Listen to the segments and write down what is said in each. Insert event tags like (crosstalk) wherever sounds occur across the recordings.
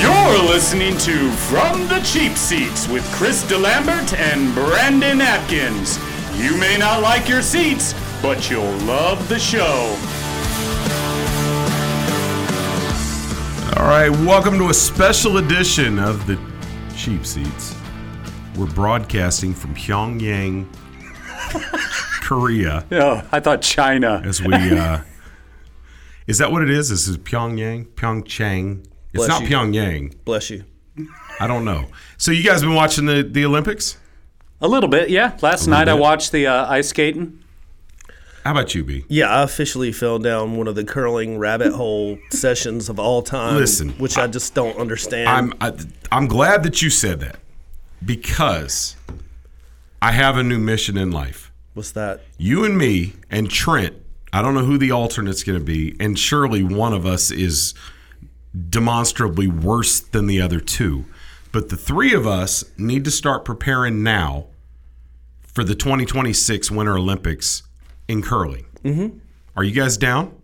You're listening to From the Cheap Seats with Chris DeLambert and Brandon Atkins. You may not like your seats, but you'll love the show. All right, welcome to a special edition of the Cheap Seats. We're broadcasting from Pyongyang, (laughs) Korea. Oh, I thought China. As we, uh, is that what it is? This is Pyongyang, Pyeongchang. It's not you. Pyongyang. Bless you. I don't know. So you guys been watching the the Olympics? A little bit, yeah. Last little night I watched the uh, ice skating. How about you, B? Yeah, I officially fell down one of the curling rabbit hole (laughs) sessions of all time. Listen, which I just don't understand. I'm I, I'm glad that you said that because I have a new mission in life. What's that? you and me and Trent, I don't know who the alternate's going to be, and surely one of us is demonstrably worse than the other two. But the three of us need to start preparing now for the 2026 Winter Olympics in curling. Mm-hmm. Are you guys down?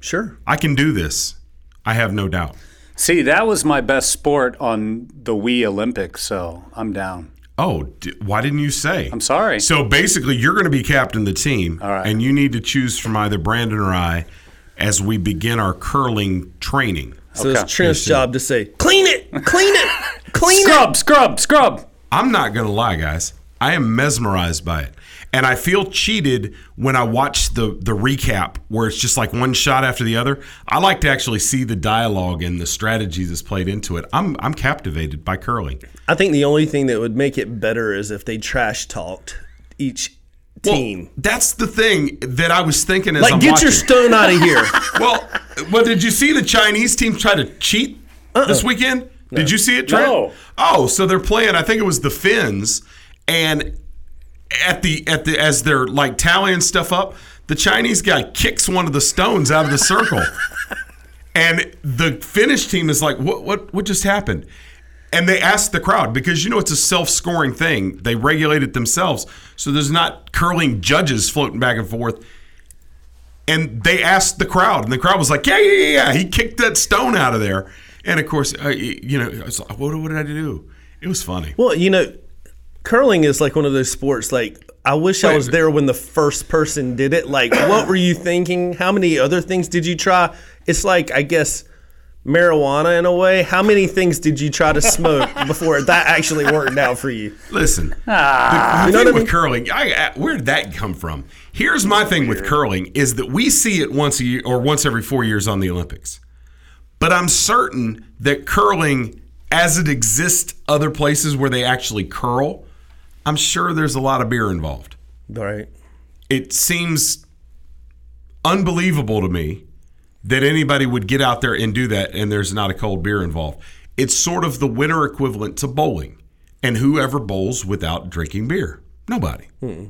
Sure. I can do this. I have no doubt. See, that was my best sport on the Wii Olympics, so I'm down. Oh, d- why didn't you say? I'm sorry. So basically, you're going to be captain of the team, All right. and you need to choose from either Brandon or I as we begin our curling training. So Okay. it's Trent's job to say, clean it, clean it, (laughs) clean it. Scrub, scrub, scrub. I'm not going to lie, guys. I am mesmerized by it. And I feel cheated when I watch the the recap where it's just like one shot after the other. I like to actually see the dialogue and the strategy that's played into it. I'm I'm captivated by curling. I think the only thing that would make it better is if they trash talked each Well, that's the thing that I was thinking as like, I'm get watching. your stone out of here. (laughs) well, well, did you see the Chinese team try to cheat uh-uh. this weekend? Did you see it, Trent? No. Oh, so they're playing. I think it was the Finns, and at the at the as they're like tallying stuff up, the Chinese guy kicks one of the stones out of the circle, (laughs) and the Finnish team is like, "What? What? What just happened?" And they ask the crowd because you know it's a self-scoring thing. They regulate it themselves, so there's not curling judges floating back and forth and they asked the crowd, and the crowd was like, "Yeah, yeah, yeah, yeah." He kicked that stone out of there, and of course, uh, you know, I was like, what, what did I do? It was funny. well, you know, curling is like one of those sports. Like, I wish I was there when the first person did it. Like, what were you thinking? How many other things did you try? It's like, I guess, marijuana in a way. How many things did you try to smoke (laughs) before that actually worked out for you? Listen, Ah. the, the You know thing with mean? curling, I, I, where did that come from? Here's my thing with curling: is that we see it once a year or once every four years on the Olympics, but I'm certain that curling, as it exists other places where they actually curl, I'm sure there's a lot of beer involved. Right. it seems unbelievable to me that anybody would get out there and do that and there's not a cold beer involved. It's sort of the winter equivalent to bowling. And whoever bowls without drinking beer? Nobody. Hmm.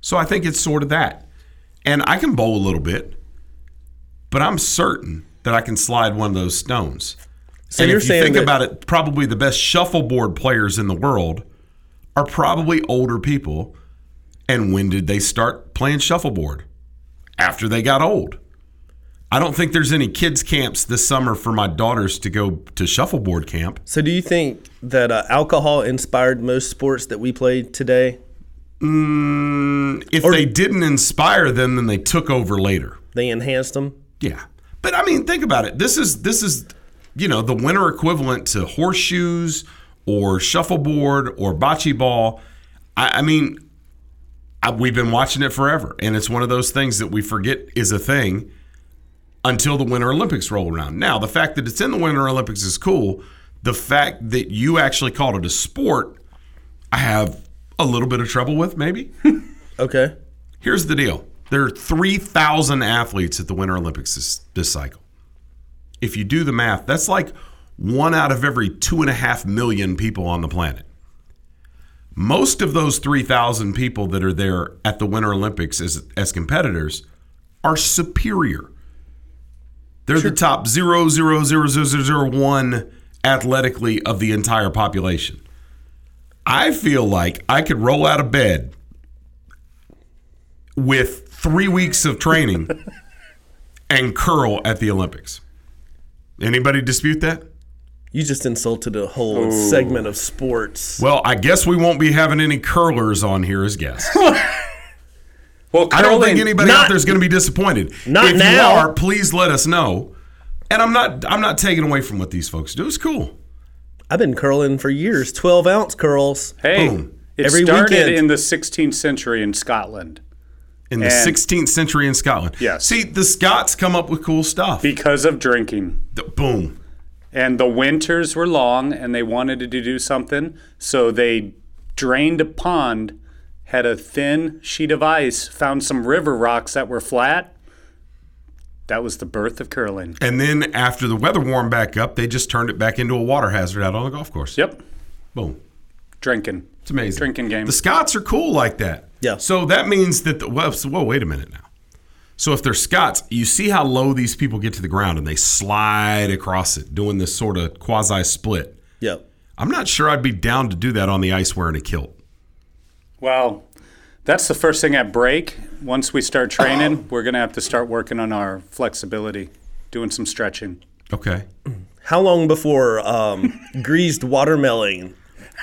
So I think it's sort of that. And I can bowl a little bit, but I'm certain that I can slide one of those stones. and you're if you saying think about it, probably the best shuffleboard players in the world are probably older people. And when did they start playing shuffleboard? After they got old. I don't think there's any kids camps this summer for my daughters to go to shuffleboard camp. So, do you think that uh, alcohol inspired most sports that we play today? Mm, if they didn't inspire them, then they took over later. They enhanced them. Yeah. But I mean, think about it. This is this is you know, the winter equivalent to horseshoes or shuffleboard or bocce ball. I, I mean, I, we've been watching it forever, and it's one of those things that we forget is a thing until the Winter Olympics roll around. Now, the fact that it's in the Winter Olympics is cool. The fact that you actually called it a sport, I have a little bit of trouble with, maybe. (laughs) Okay. Here's the deal there are 3,000 athletes at the Winter Olympics this, this cycle. if you do the math, that's like one out of every two and a half million people on the planet. Most of those 3,000 people that are there at the Winter Olympics as, as competitors are superior. They're the top 0.00001 athletically of the entire population. I feel like I could roll out of bed with three weeks of training (laughs) and curl at the Olympics. Anybody dispute that? You just insulted a whole segment of sports. Well, I guess we won't be having any curlers on here as guests. (laughs) Well, I don't think anybody Not- out there is going to be disappointed. Not if now. you are, please let us know. And I'm not I'm not taking away from what these folks do. It's cool. I've been curling for years, 12 ounce curls. Hey, Boom. it Every started weekend. in the 16th century in Scotland In the And- 16th century in Scotland. Yes. See, the Scots come up with cool stuff. because of drinking. The- boom. And the winters were long and they wanted to do something. So they drained a pond, had a thin sheet of ice, found some river rocks that were flat. That was the birth of curling. And then after the weather warmed back up, they just turned it back into a water hazard out on the golf course. Yep. Boom. Drinking. It's amazing. Drinking game. The Scots are cool like that. Yeah. So that means that the well, so, whoa, wait a minute now. So if they're Scots, you see how low these people get to the ground and they slide across it, doing this sort of quasi split. Yep. I'm not sure I'd be down to do that on the ice wearing a kilt. Well, that's the first thing at break. Once we start training, we're going to have to start working on our flexibility, doing some stretching. Okay. How long before um, (laughs) greased watermelon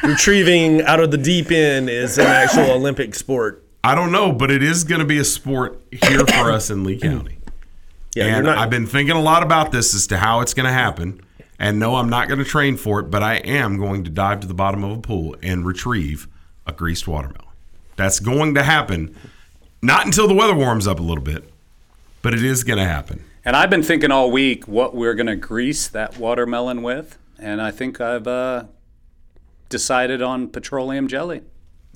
retrieving out of the deep end is an actual Olympic sport? I don't know, but it is going to be a sport here for us in Lee County. (clears throat) Yeah, and not. I've been thinking a lot about this as to how it's going to happen. And no, I'm not going to train for it, but I am going to dive to the bottom of a pool and retrieve a greased watermelon. That's going to happen. Not until the weather warms up a little bit, but it is going to happen. And I've been thinking all week what we're going to grease that watermelon with. And I think I've uh, decided on petroleum jelly.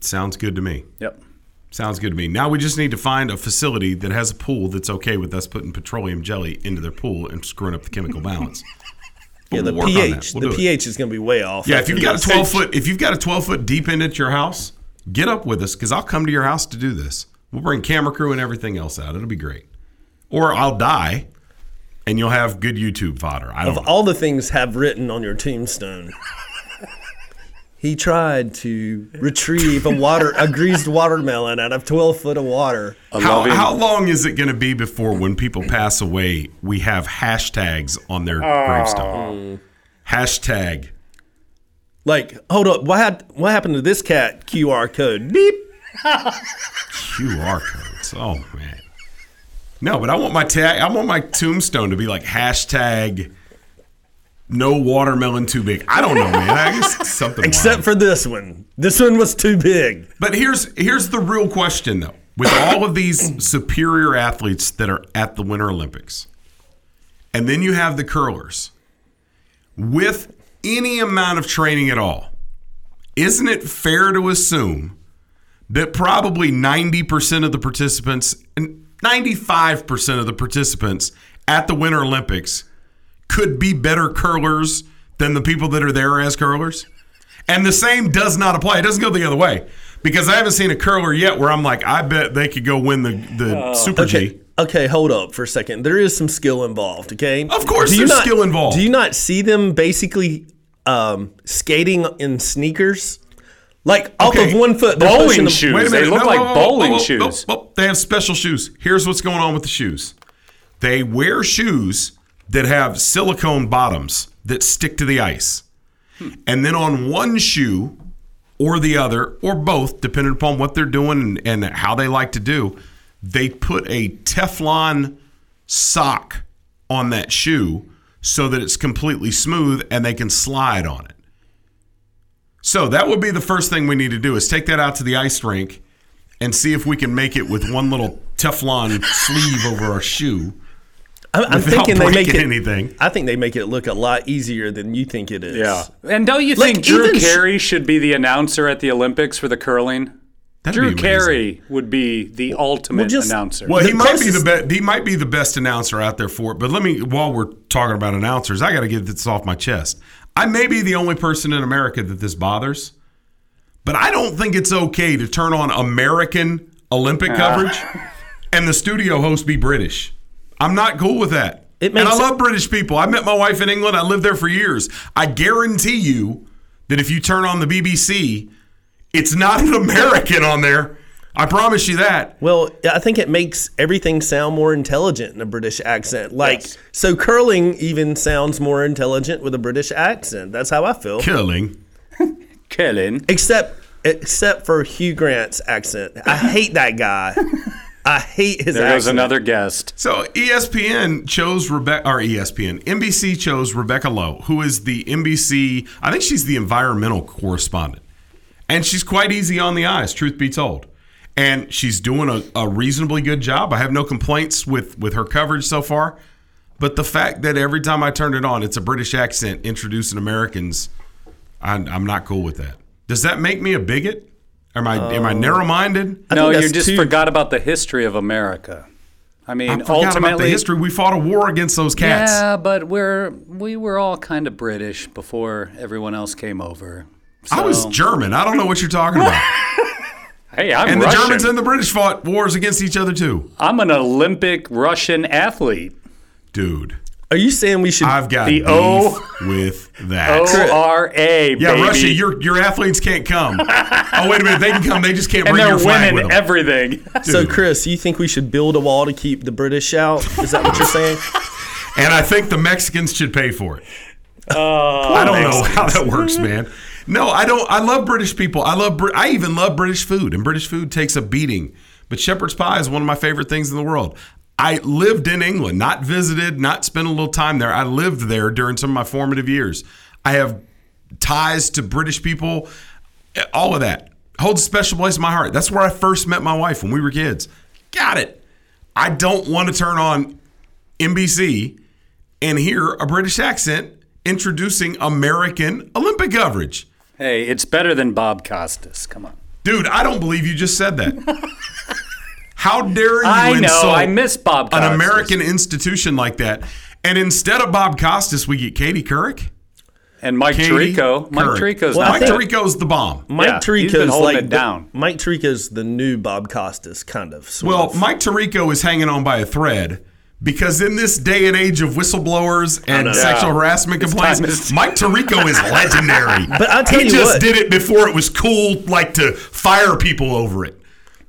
Sounds good to me. Yep. Sounds good to me. Now we just need to find a facility that has a pool that's okay with us putting petroleum jelly into their pool and screwing up the chemical balance. (laughs) yeah, the we'll work on that. pH. We'll the pH is going to be way off. Yeah, if you've got a 12 foot, if you've got a 12 foot deep end at your house, get up with us because I'll come to your house to do this. We'll bring camera crew and everything else out. It'll be great. Or I'll die, and you'll have good YouTube fodder. I don't. of know. all the things have written on your tombstone. (laughs) He tried to retrieve a water a greased watermelon out of 12 foot of water. How, how long is it going to be before when people pass away, we have hashtags on their gravestone? Mm. Hashtag. Like, hold up, what had, what happened to this cat QR code? Beep. QR codes. Oh man. No, but I want my tag. I want my tombstone to be like hashtag. No watermelon too big. I don't know, man. I guess something. (laughs) Except wild. for this one. This one was too big. But here's here's the real question though. With all of these (clears throat) superior athletes that are at the Winter Olympics, and then you have the curlers, with any amount of training at all, isn't it fair to assume that probably 90% of the participants and 95% of the participants at the Winter Olympics could be better curlers than the people that are there as curlers? And the same does not apply. It doesn't go the other way because I haven't seen a curler yet where I'm like, I bet they could go win the, the oh. Super Okay. G. Okay, hold up for a second. There is some skill involved, okay? Of course Do there's not- skill involved. Do you not see them basically um, skating in sneakers? Like off Okay, of one foot, they're bowling pushing them- shoes. They look like bowling shoes. whoa, whoa. They have special shoes. Here's what's going on with the shoes. They wear shoes that have silicone bottoms that stick to the ice. And then on one shoe or the other, or both, depending upon what they're doing and, and how they like to do, they put a Teflon sock on that shoe so that it's completely smooth and they can slide on it. So that would be the first thing we need to do is take that out to the ice rink and see if we can make it with one little Teflon sleeve over our shoe. I'm, I'm thinking they make it. anything. I think they make it look a lot easier than you think it is. Yeah. And don't you Like, think Drew even sh- Carey should be the announcer at the Olympics for the curling? That'd Drew be. Carey would be the ultimate just- announcer. Well, he The might be the best. He might be the best announcer out there for it. But let me, while we're talking about announcers, I got to get this off my chest. I may be the only person in America that this bothers, but I don't think it's okay to turn on American Olympic Ah. coverage and the studio host be British. I'm not cool with that. It and I makes- love British people. I met my wife in England. I lived there for years. I guarantee you that if you turn on the BBC, it's not an American on there. I promise you that. Well, I think it makes everything sound more intelligent in a British accent. Like, Yes. so curling even sounds more intelligent with a British accent. That's how I feel. Curling. (laughs) curling. Except, except for Hugh Grant's accent. I hate that guy. (laughs) I hate his There accent. goes another guest. So ESPN chose Rebecca, or ESPN, NBC chose Rebecca Lowe, who is the NBC, I think she's the environmental correspondent. And she's quite easy on the eyes, truth be told. And she's doing a, a reasonably good job. I have no complaints with, with her coverage so far. But the fact that every time I turn it on, it's a British accent introducing Americans, I, I'm not cool with that. Does that make me a bigot? Am I am I oh. narrow minded? No, you just too- forgot about the history of America. I mean, I forgot about the ultimately, history. We fought a war against those cats. yeah, but we're we were all kind of British before everyone else came over. I was German. I don't know what you're talking about. (laughs) Hey, I'm And Russian. the Germans and the British fought wars against each other too. I'm an Olympic Russian athlete. Dude, Are you saying we should? I've got The beef O- with that. O R A, yeah, baby. Russia, your your athletes can't come. (laughs) oh, wait a minute, they can come. They just can't and bring they're your flag with winning them. everything. (laughs) so, Chris, you think we should build a wall to keep the British out? Is that what you're saying? and I think the Mexicans should pay for it. Uh, I don't know how that works, man. No, I don't. I love British people. I love. I even love British food, and British food takes a beating. But shepherd's pie is one of my favorite things in the world. I lived in England, not visited, not spent a little time there. I lived there during some of my formative years. I have ties to British people. Eh, all of that holds a special place in my heart. That's where I first met my wife when we were kids. Got it. I don't want to turn on NBC and hear a British accent introducing American Olympic coverage. Hey, it's better than Bob Costas. Come on. Dude, I don't believe you just said that. How dare you I know. insult I miss Bob an American institution like that? And instead of Bob Costas, we get Katie Couric. and Mike Katie Tirico. Mike Couric. Tirico's Well, I Mike think- Tirico's the bomb. Mike Yeah, Tirico's he's been holding like it the- down. Mike Tirico's the new Bob Costas, kind of. sort Well, of. Mike Tirico is hanging on by a thread because in this day and age of whistleblowers and sexual harassment complaints, is- Mike Tirico is legendary. (laughs) But I'll tell he you just what. did it before it was cool, like to fire people over it.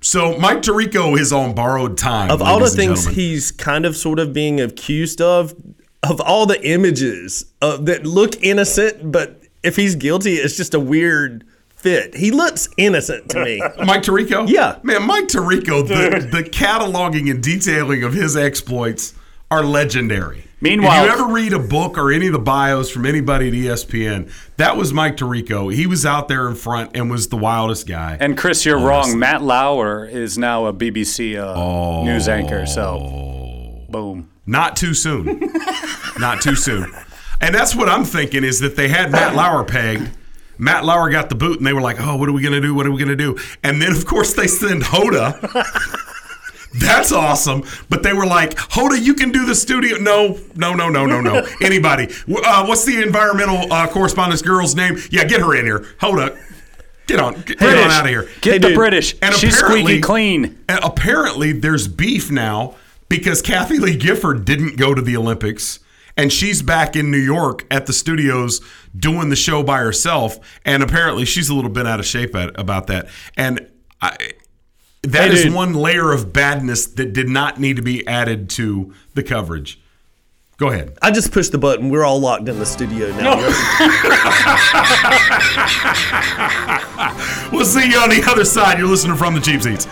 So Mike Tirico is on borrowed time. of all the things he's kind of sort of being accused of, of all the images uh, that look innocent, but if he's guilty, it's just a weird fit. He looks innocent to me. (laughs) Mike Tirico? Yeah. Man, Mike Tirico, the, the cataloging and detailing of his exploits are legendary. Meanwhile- if you ever read a book or any of the bios from anybody at ESPN, that was Mike Tirico. He was out there in front and was the wildest guy. And Chris, you're wrong. Matt Lauer is now a BBC uh, news anchor. So, boom. Not too soon. (laughs) Not too soon. And that's what I'm thinking is that they had Matt Lauer pegged. Matt Lauer got the boot, and they were like, "Oh, what are we gonna do? What are we gonna do?" And then, of course, they send Hoda. (laughs) That's awesome. But they were like, Hoda, you can do the studio. No, no, no, no, no, no. (laughs) Anybody. Uh, what's the environmental uh, correspondence girl's name? Yeah, get her in here. Hoda, get on. Get, get on out of here. Get Hey, the dude. British. And She's squeaky clean. And apparently, there's beef now because Kathie Lee Gifford didn't go to the Olympics. And she's back in New York at the studios doing the show by herself. And apparently, she's a little bit out of shape at, about that. And I, that Hey, is one layer of badness that did not need to be added to the coverage. Go ahead. I just pushed the button. We're all locked in the studio now. (laughs) We'll see you on the other side. You're listening from the Cheap Seats.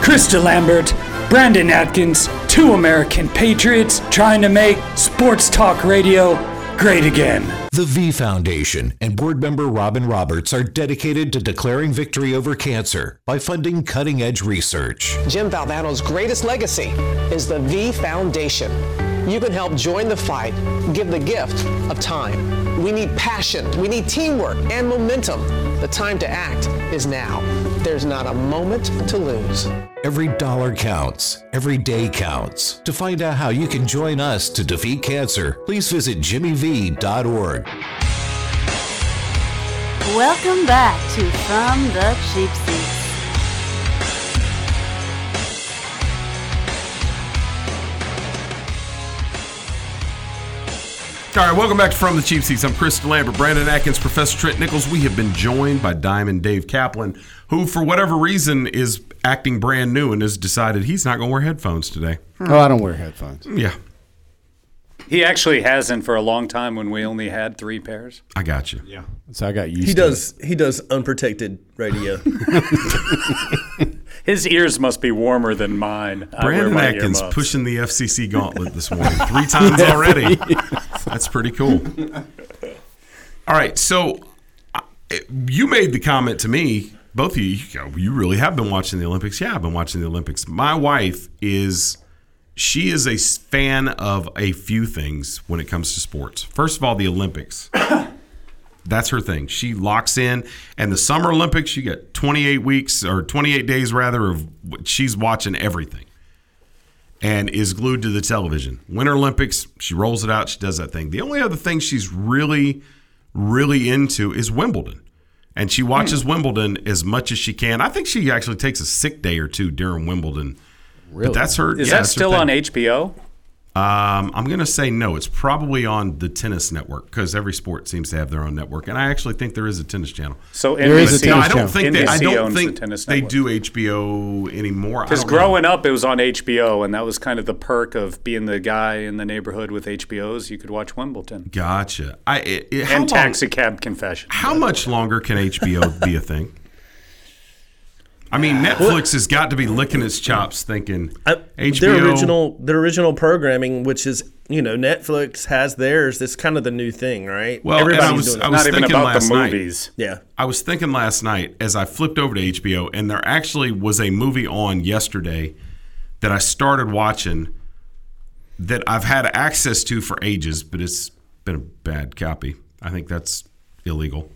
Krista Lambert, Brandon Atkins, two American patriots trying to make sports talk radio great again. The V Foundation and board member Robin Roberts are dedicated to declaring victory over cancer by funding cutting edge research. Jim Valvano's greatest legacy is the V Foundation. You can help join the fight, give the gift of time. We need passion, we need teamwork and momentum. The time to act is now. There's not a moment to lose. Every dollar counts. Every day counts. To find out how you can join us to defeat cancer, please visit jimmyv.org. Welcome back to From the Cheap Seats. All right, welcome back to From the Cheap Seats. I'm Chris Lambert, Brandon Atkins, Professor Trent Nichols. We have been joined by Diamond Dave Kaplan, who, for whatever reason, is acting brand new and has decided he's not going to wear headphones today. Oh, I don't wear headphones. Yeah, He actually hasn't for a long time when we only had three pairs. I got you. Yeah. So I got used He to does he does unprotected radio. (laughs) His ears must be warmer than mine. I wear Brandon my Atkins earmuffs. pushing the FCC gauntlet this morning (laughs) three times already. (laughs) That's pretty cool. All right, so uh, you made the comment to me, both of you. You, really have been watching the Olympics. Yeah, I've been watching the Olympics. My wife is she is a fan of a few things when it comes to sports. First of all, the Olympics. (coughs) That's her thing. She locks in, and the Summer Olympics, you get 28 weeks or 28 days rather of she's watching everything and is glued to the television. Winter Olympics, she rolls it out, she does that thing. The only other thing she's really, really into is Wimbledon. And she watches hmm. Wimbledon as much as she can. I think she actually takes a sick day or two during Wimbledon. But that's her. Is yeah, that still on HBO? Um, I'm going to say no. It's probably on the tennis network because every sport seems to have their own network, and I actually think there is a tennis channel. So There is a NBC, No, tennis I don't channel. think they. I don't owns the think they do HBO anymore. Because don't know. growing up, it was on HBO, and that was kind of the perk of being the guy in the neighborhood with HBOs. You could watch Wimbledon Gotcha. I it, it- how and long- Taxi Cab Confession. How much longer can HBO be a thing? I mean, Netflix has got to be licking its chops, thinking I- HBO. Their original their original programming, which is you know Netflix has theirs. That's kind of the new thing, right? Well, and I everybody's was- doing I it. was Not even thinking about the last night- movies. yeah. I was thinking last night as I flipped over to HBO, and there actually was a movie on yesterday that I started watching that I've had access to for ages, but it's been a bad copy. I think that's illegal.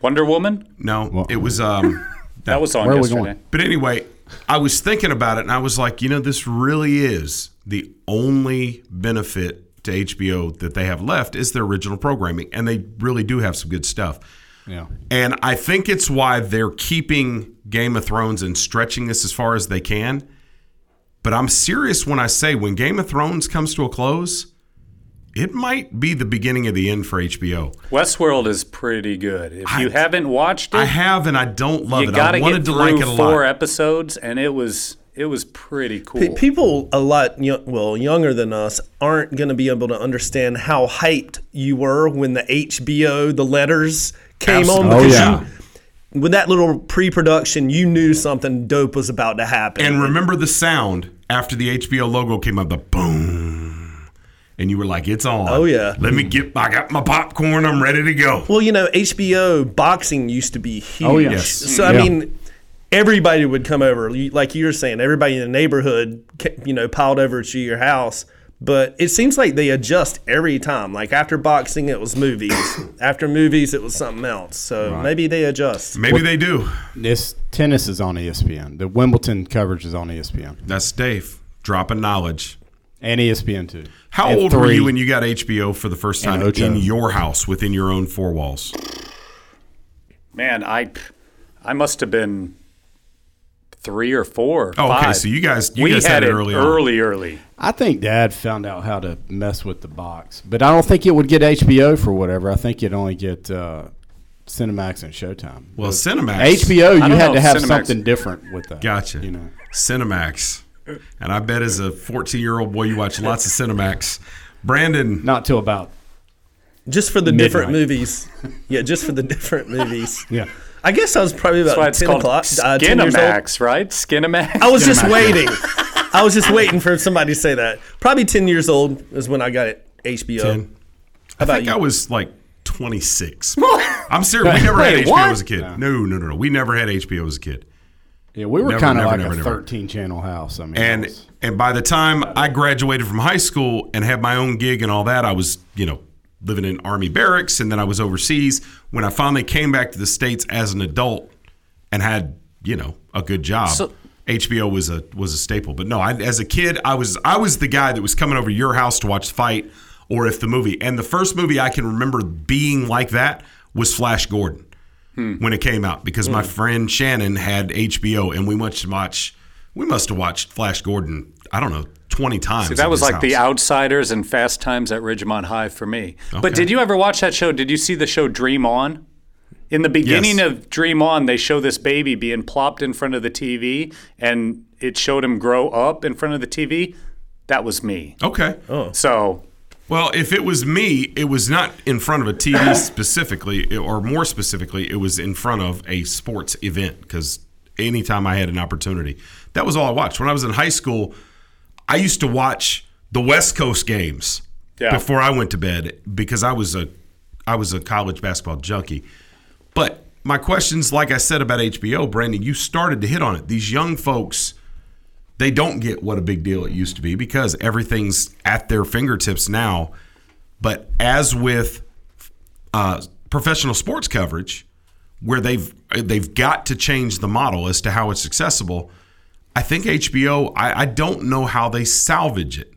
Wonder Woman? No, it was. Um, That was on Where are we yesterday. going? But anyway, I was thinking about it and I was like, you know, this really is the only benefit to HBO that they have left is their original programming. And they really do have some good stuff. Yeah. And I think it's why they're keeping Game of Thrones and stretching this as far as they can. But I'm serious when I say when Game of Thrones comes to a close, it might be the beginning of the end for HBO. Westworld is pretty good. If you haven't watched it, I have and I don't love you it. got I wanted get to like it a four lot. episodes, and it was it was pretty cool. Pe- People a lot, yo- well, younger than us, aren't going to be able to understand how hyped you were when the HBO, the letters came on. Oh, yeah. you, with that little pre-production, you knew something dope was about to happen. And remember the sound after the HBO logo came up, the boom, and you were like, "It's on." Oh, yeah. Let me get. I got my popcorn. I'm ready to go. Well, you know, HBO boxing used to be huge. Oh. Yes. So I Yeah. mean, everybody would come over, like you were saying. Everybody in the neighborhood, you know, piled over to your house. But it seems like they adjust every time. Like after boxing, it was movies. (coughs) after movies, it was something else. So maybe they adjust. Maybe they do. This tennis is on ESPN. The Wimbledon coverage is on ESPN That's Dave dropping knowledge. And ESPN too. How And old were you when you got HBO for the first time in your house within your own four walls? Man, I I must have been three or four. Oh, okay. So you guys, you we guys had, had, it it early on. early, early. I think Dad found out how to mess with the box, but I don't think it would get HBO for whatever. I think you'd only get uh, Cinemax and Showtime. Well, Cinemax. HBO, you had know to have Cinemax- something different with that. Gotcha. You know, Cinemax. And I bet as a 14 year old boy, you watch lots of Cinemax. Brandon, not till about Just for the different movies. Yeah, just for the different movies. (laughs) yeah. I guess I was probably That's why about it's 10 called o'clock. Uh, 10 years old. Skinamax, right? Skinamax. I was just waiting. I was just waiting for somebody to say that. Probably 10 years old is when I got it HBO. 10. How I think you? I was like 26. (laughs) I'm serious. We never Wait, had HBO what? as a kid. No, no, no, no. We never had HBO as a kid. Yeah, we were Never, kind of never, like never, a never. 13 channel house. I mean, And was- and by the time I graduated from high school and had my own gig and all that, I was, you know, living in army barracks, and then I was overseas. When I finally came back to the states as an adult and had you know a good job. So- HBO was a was a staple, but no, I, as a kid, I was I was the guy that was coming over to your house to watch the fight, or if the movie. And the first movie I can remember being like that was Flash Gordon Hmm. when it came out because my hmm. friend Shannon had HBO, and we must watch we must have watched Flash Gordon. I don't know twenty times. See, that was like the. Outsiders and Fast Times at Ridgemont High for me. Okay. But did you ever watch that show? Did you see the show Dream On? In the beginning Yes. of Dream On, they show this baby being plopped in front of the TV, and it showed him grow up in front of the TV. That was me. Okay. Oh. So Well, if it was me, it was not in front of a TV (laughs) specifically, or more specifically, it was in front of a sports event because anytime I had an opportunity, that was all I watched. When I was in high school, I used to watch the West Coast games Yeah. before I went to bed because I was a I was a college basketball junkie. But my questions, like I said about HBO, Brandon, you started to hit on it. These young folks they don't get what a big deal it used to be because everything's at their fingertips now. But as with uh, professional sports coverage, where they've they've got to change the model as to how it's accessible, I think HBO. I, I don't know how they salvage it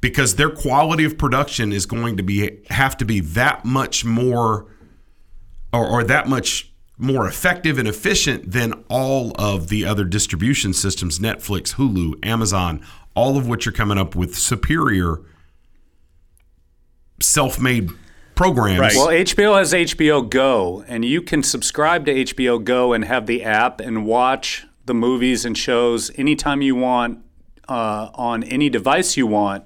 because their quality of production is going to be have to be that much more or, or that much more effective and efficient than all of the other distribution systems Netflix, Hulu, Amazon, all of which are coming up with superior self made programs. Right. Well, HBO has HBO Go, and you can subscribe to HBO Go and have the app and watch the movies and shows anytime you want uh, on any device you want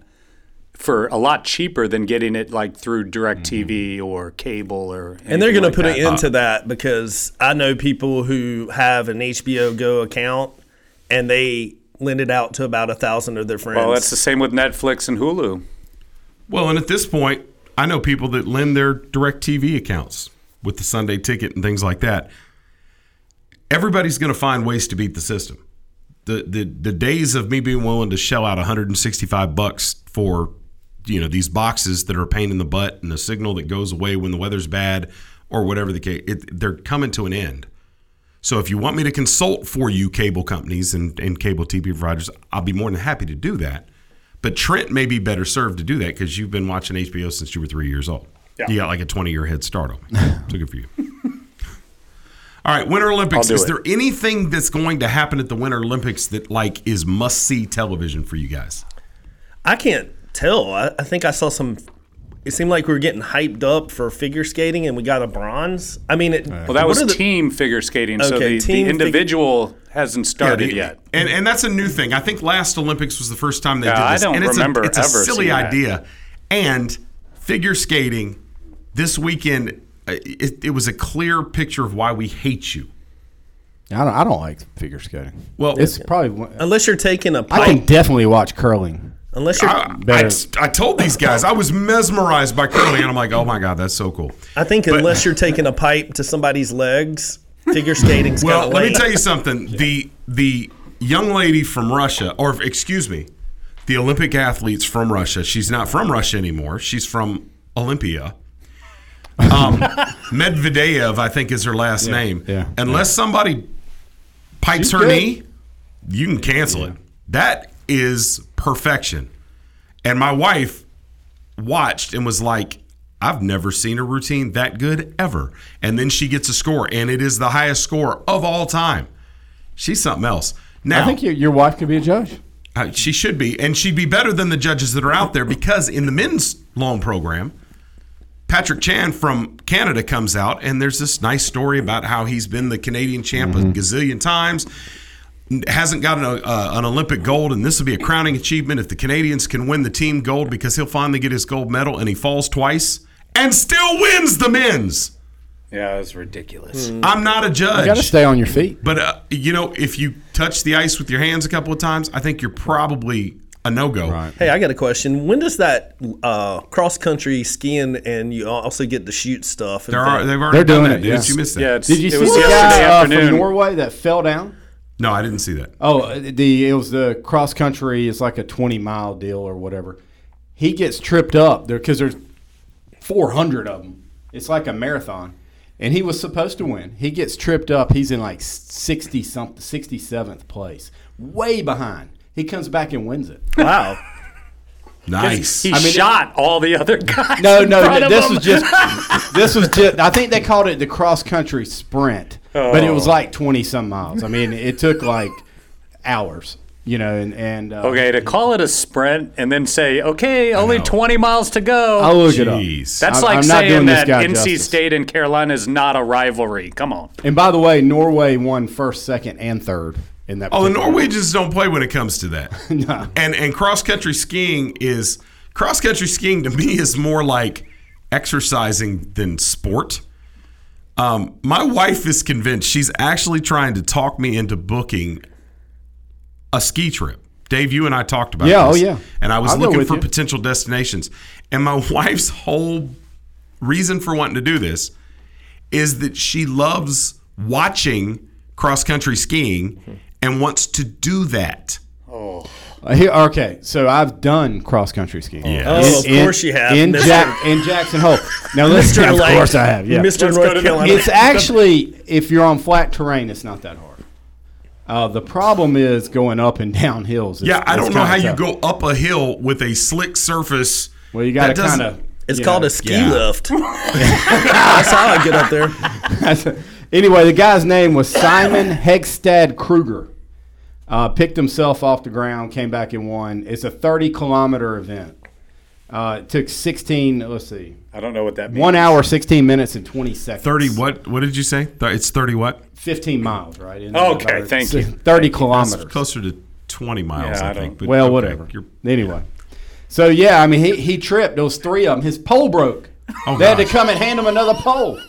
for a lot cheaper than getting it like through DirecTV mm-hmm. or cable or. And they're going to put like an that. end to that because I know people who have an HBO Go account and they lend it out to about a thousand of their friends. Well, that's the same with Netflix and Hulu. Well, and at this point, I know people that lend their DirecTV accounts with the Sunday ticket and things like that. Everybody's going to find ways to beat the system. The, the the days of me being willing to shell out 165 bucks for you know these boxes that are a pain in the butt and a signal that goes away when the weather's bad or whatever the case, it, they're coming to an end. So if you want me to consult for you, cable companies and, and cable TV providers, I'll be more than happy to do that. But Trent may be better served to do that because you've been watching HBO since you were three years old. yeah. You got like a 20 year head start on me. (laughs) so good for you. All right, Winter Olympics. Is it. there anything that's going to happen at the Winter Olympics that like is must see television for you guys? I can't tell. I, I think I saw some. It seemed like we were getting hyped up for figure skating, and we got a bronze. I mean, it, Well, that was team figure skating, so Okay, the, team the fig- individual hasn't started the- yet. And and that's a new thing. I think last Olympics was the first time they Yeah, did I don't and it's remember a, it's a silly seeing that. idea. And figure skating this weekend, uh, it, it was a clear picture of why we hate you. I don't, I don't like figure skating. Well, It's probably. unless you're taking a I pipe, can definitely watch curling. Unless you're. I, I, I, I told these guys I was mesmerized by curling, and I'm like, oh my god, that's so cool. I think unless you're taking a pipe to somebody's legs, figure skating's Well, kind of let me tell you something. The the young lady from Russia, or excuse me, the Olympic athletes from Russia. She's not from Russia anymore. She's from Olympia. Um, (laughs) Medvedev, I think, is her last name. yeah, Unless somebody pipes She's her good. knee, you can cancel it. That is perfection. And my wife watched and was like, I've never seen a routine that good ever. And then she gets a score, and it is the highest score of all time. She's something else. Now, I think your, your wife could be a judge. uh, she should be, and she'd be better than the judges that are out there because in the men's long program, Patrick Chan from Canada comes out, and there's this nice story about how he's been the Canadian champ a gazillion times, hasn't gotten an, uh, an Olympic gold, and this will be a crowning achievement if the Canadians can win the team gold because he'll finally get his gold medal, and he falls twice and still wins the men's. Yeah, it's ridiculous. I'm not a judge. You got to stay on your feet. But uh, you know, if you touch the ice with your hands a couple of times, I think you're probably a no go. Right. Hey, I got a question. When does that uh, cross country skiing and you also get the shoot stuff? and There are things- they've already They're done doing that. it, yeah. Did you miss that? Yeah, Did you it see was the yesterday guy uh, from. Norway that fell down? No, I didn't see that. Oh, uh, the it was the cross country. It's like a twenty mile deal or whatever. He gets tripped up there because there's 400 of them. It's like a marathon. And he was supposed to win. He gets tripped up. He's in like 60 something, 67th place, way behind. He comes back and wins it. Wow. (laughs) Nice. He I mean, shot all the other guys. No, in no, front no of this him. was just (laughs) this was just I think they called it the cross country sprint. But it was like 20 some miles. I mean, it took like hours, you know, and and uh, Okay, to call it a sprint and then say, okay, only 20 miles to go. I'll look it up. That's I'm- like I'm not saying doing that NC justice. State and Carolina is not a rivalry. Come on. And by the way, Norway won first, second, and third in that. Oh, the Norwegians don't play when it comes to that. (laughs) No. And and cross country skiing is cross country skiing to me is more like exercising than sport. Um, my wife is convinced she's actually trying to talk me into booking a ski trip. Dave, you and I talked about Yeah, oh, this. yeah. And I was I'll looking for you. potential destinations. And my (laughs) wife's whole reason for wanting to do this is that she loves watching cross country skiing and wants to do that. Uh, here, okay, so I've done cross country skiing. Yeah. Oh, of course you have, in Jack in Jackson Hole. Now listen, Mr. of Lake, course I have. Yeah, Mr. North Carolina. It's actually if you're on flat terrain, it's not that hard. Uh, the problem is going up and down hills. It's- Yeah, I don't know how kinda you go up a hill with a slick surface. Well, you got to kind of. It's called a ski yeah. lift. That's (laughs) how I get up there. (laughs) anyway, the guy's name was Simon Hegstad Kruger. Uh, picked himself off the ground, came back and won. It's a 30 kilometer event. Uh, it took 16. Let's see, I don't know what that means. one hour, 16 minutes, and 20 seconds. 30 what what did you say? It's 30 what? 15 miles, right? Isn't Okay, about- thank you. 30 kilometers. That's closer to 20 miles, Yeah, I, I think. But well, okay, whatever. you're- Anyway, so yeah, I mean, he, he tripped. There was three of them. His pole broke. Oh, they had to come and hand him another pole.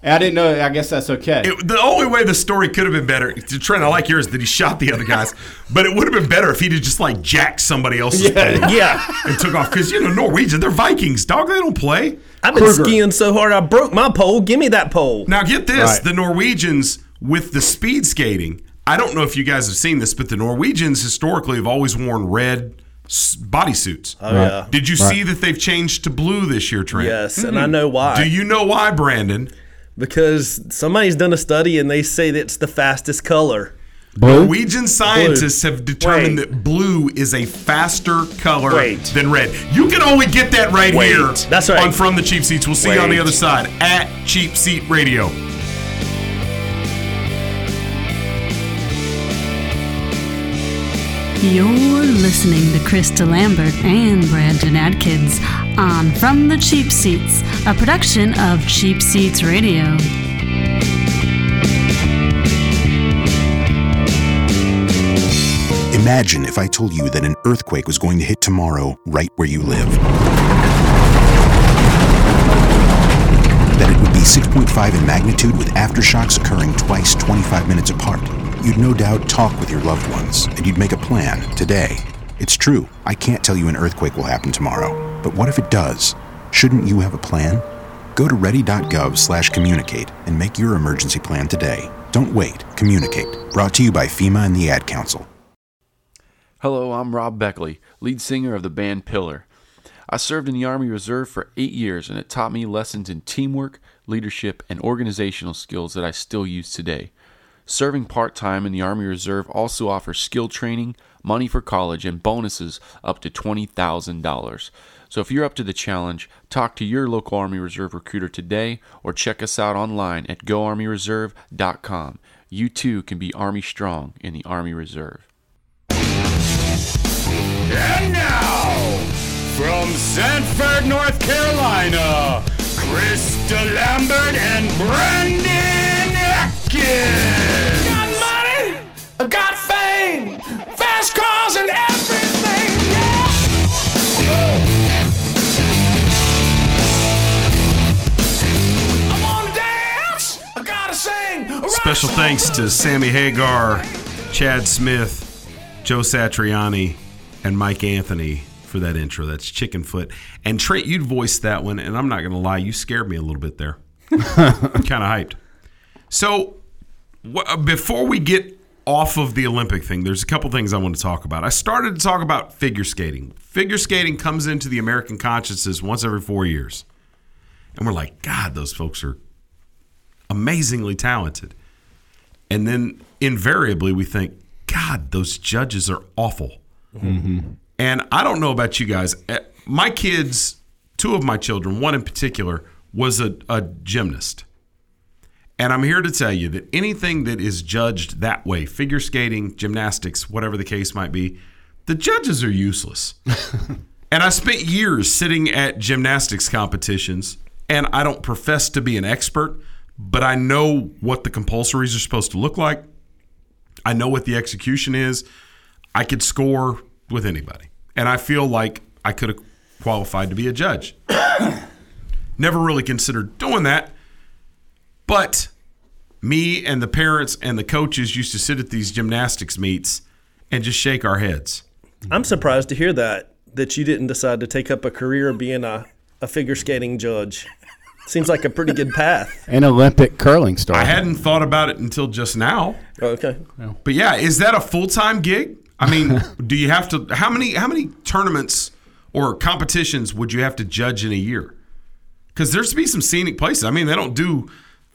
And I didn't know. I guess that's okay. It, the only way the story could have been better, Trent, I like yours that he shot the other guys, (laughs) but it would have been better if he'd have just like jacked somebody else's Yeah. pole (laughs) Yeah. and took off. Because, you know, Norwegian, they're Vikings, dog. They don't play. I've been Kruger. skiing so hard I broke my pole. Give me that pole. Now, get this Right. the Norwegians with the speed skating. I don't know if you guys have seen this, but the Norwegians historically have always worn red s- bodysuits. Oh yeah. Did you see that they've changed to blue this year, Trent? Yes, and I know why. Do you know why, Brandon? Because somebody's done a study and they say that it's the fastest color. Blue? Norwegian scientists have determined Wait. that blue is a faster color Wait. than red. You can only get that right Wait. here. That's right. On From the Cheap Seats. We'll see you on the other side at Cheap Seat Radio. You're listening to Krista Lambert and Brandon Atkins on From the Cheap Seats, a production of Cheap Seats Radio. Imagine if I told you that an earthquake was going to hit tomorrow right where you live. That it would be 6.5 in magnitude with aftershocks occurring twice 25 minutes apart. You'd no doubt talk with your loved ones and you'd make a plan today. It's true, I can't tell you an earthquake will happen tomorrow. But what if it does? Shouldn't you have a plan? Go to ready.gov/communicate and make your emergency plan today. Don't wait. Communicate. Brought to you by FEMA and the Ad Council. Hello, I'm Rob Beckley, lead singer of the band Pillar. I served in the Army Reserve for eight years, and it taught me lessons in teamwork, leadership, and organizational skills that I still use today. Serving part time in the Army Reserve also offers skill training, money for college, and bonuses up to $20,000. So if you're up to the challenge, talk to your local Army Reserve recruiter today or check us out online at goarmyreserve.com. You too can be Army strong in the Army Reserve. And now, from Sanford, North Carolina, Krista Lambert and Brandon Atkins. Got money, I got fame, fast cars and everything. Yeah. I wanna dance, I gotta sing. Special thanks to Sammy Hagar, Chad Smith, Joe Satriani, and Mike Anthony for that intro. That's Chickenfoot. And Trent, you'd voiced that one, and I'm not going to lie, you scared me a little bit there. I'm kind of hyped. So, wh- before we get off of the Olympic thing, there's a couple things I want to talk about. I started to talk about figure skating. Figure skating comes into the American consciousness once every four years. and we're like, God, those folks are amazingly talented. And then invariably we think, God, those judges are awful. And I don't know about you guys. Eh, My kids, two of my children, one in particular, was a, a gymnast. And I'm here to tell you that anything that is judged that way, figure skating, gymnastics, whatever the case might be, the judges are useless. (laughs) and I spent years sitting at gymnastics competitions, and I don't profess to be an expert, but I know what the compulsories are supposed to look like. I know what the execution is. I could score with anybody. And I feel like I could have qualified to be a judge. (coughs) Never really considered doing that. But me and the parents and the coaches used to sit at these gymnastics meets and just shake our heads. I'm surprised to hear that that you didn't decide to take up a career being a, a figure skating judge. Seems like a pretty good path. An Olympic curling star. I hadn't thought about it until just now. Oh, okay. But yeah, is that a full time gig? I mean, (laughs) do you have to how many how many tournaments or competitions would you have to judge in a year? Because there's to be some scenic places. I mean, they don't do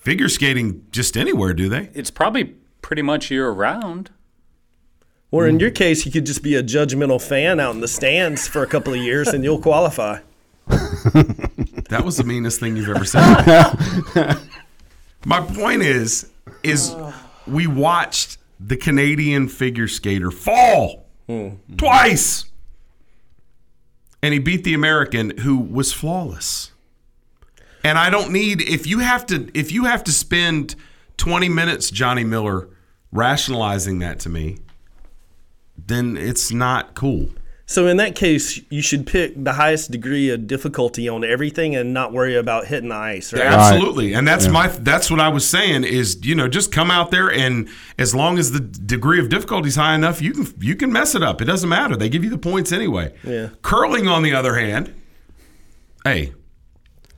figure skating just anywhere, do they? It's probably pretty much year round. Or in your case, you could just be a judgmental fan out in the stands for a couple of years and you'll qualify. (laughs) That was the meanest thing you've ever said. (laughs) My point is, is we watched the Canadian figure skater fall hmm. twice, and he beat the American who was flawless. And I don't need if you have to if you have to spend twenty minutes, Johnny Miller, rationalizing that to me, then it's not cool. So in that case, you should pick the highest degree of difficulty on everything and not worry about hitting the ice, right? Absolutely, and that's my that's what I was saying is you know just come out there and as long as the degree of difficulty is high enough, you can you can mess it up. It doesn't matter. They give you the points anyway. Yeah. Curling, on the other hand, hey,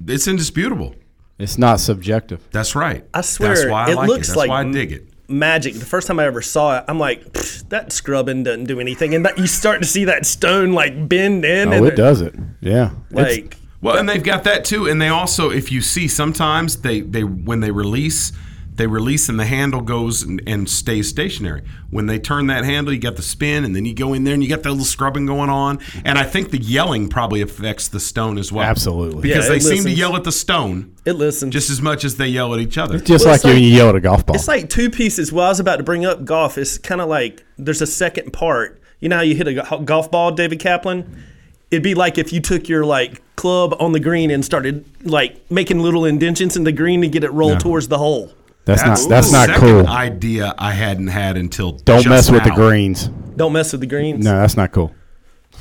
it's indisputable. It's not subjective. That's right. I swear, that's why I it like looks it. That's like why I dig it. magic. The first time I ever saw it, I'm like, that scrubbing doesn't do anything, and that you start to see that stone like bend in. Oh, and it does it. Yeah. It's- Like, Well, and they've got that too. And they also, if you see, sometimes they they when they release, they release and the handle goes and, and stays stationary. When they turn that handle, you got the spin, and then you go in there and you got that little scrubbing going on. And I think the yelling probably affects the stone as well. Absolutely. because Yeah, they it seem to yell at the stone it listens. just as much as they yell at each other. It's just Well, like it's when like- you yell at a golf ball. It's like two pieces. Well, I was about to bring up golf. It's kind of like there's a second part. You know how you hit a golf ball, David Kaplan? It'd be like if you took your like club on the green and started like making little indentions in the green to get it rolled towards the hole. That's, That's not that's not cool. idea I hadn't had until Don't just mess with the greens. Don't mess with the greens. No, that's not cool.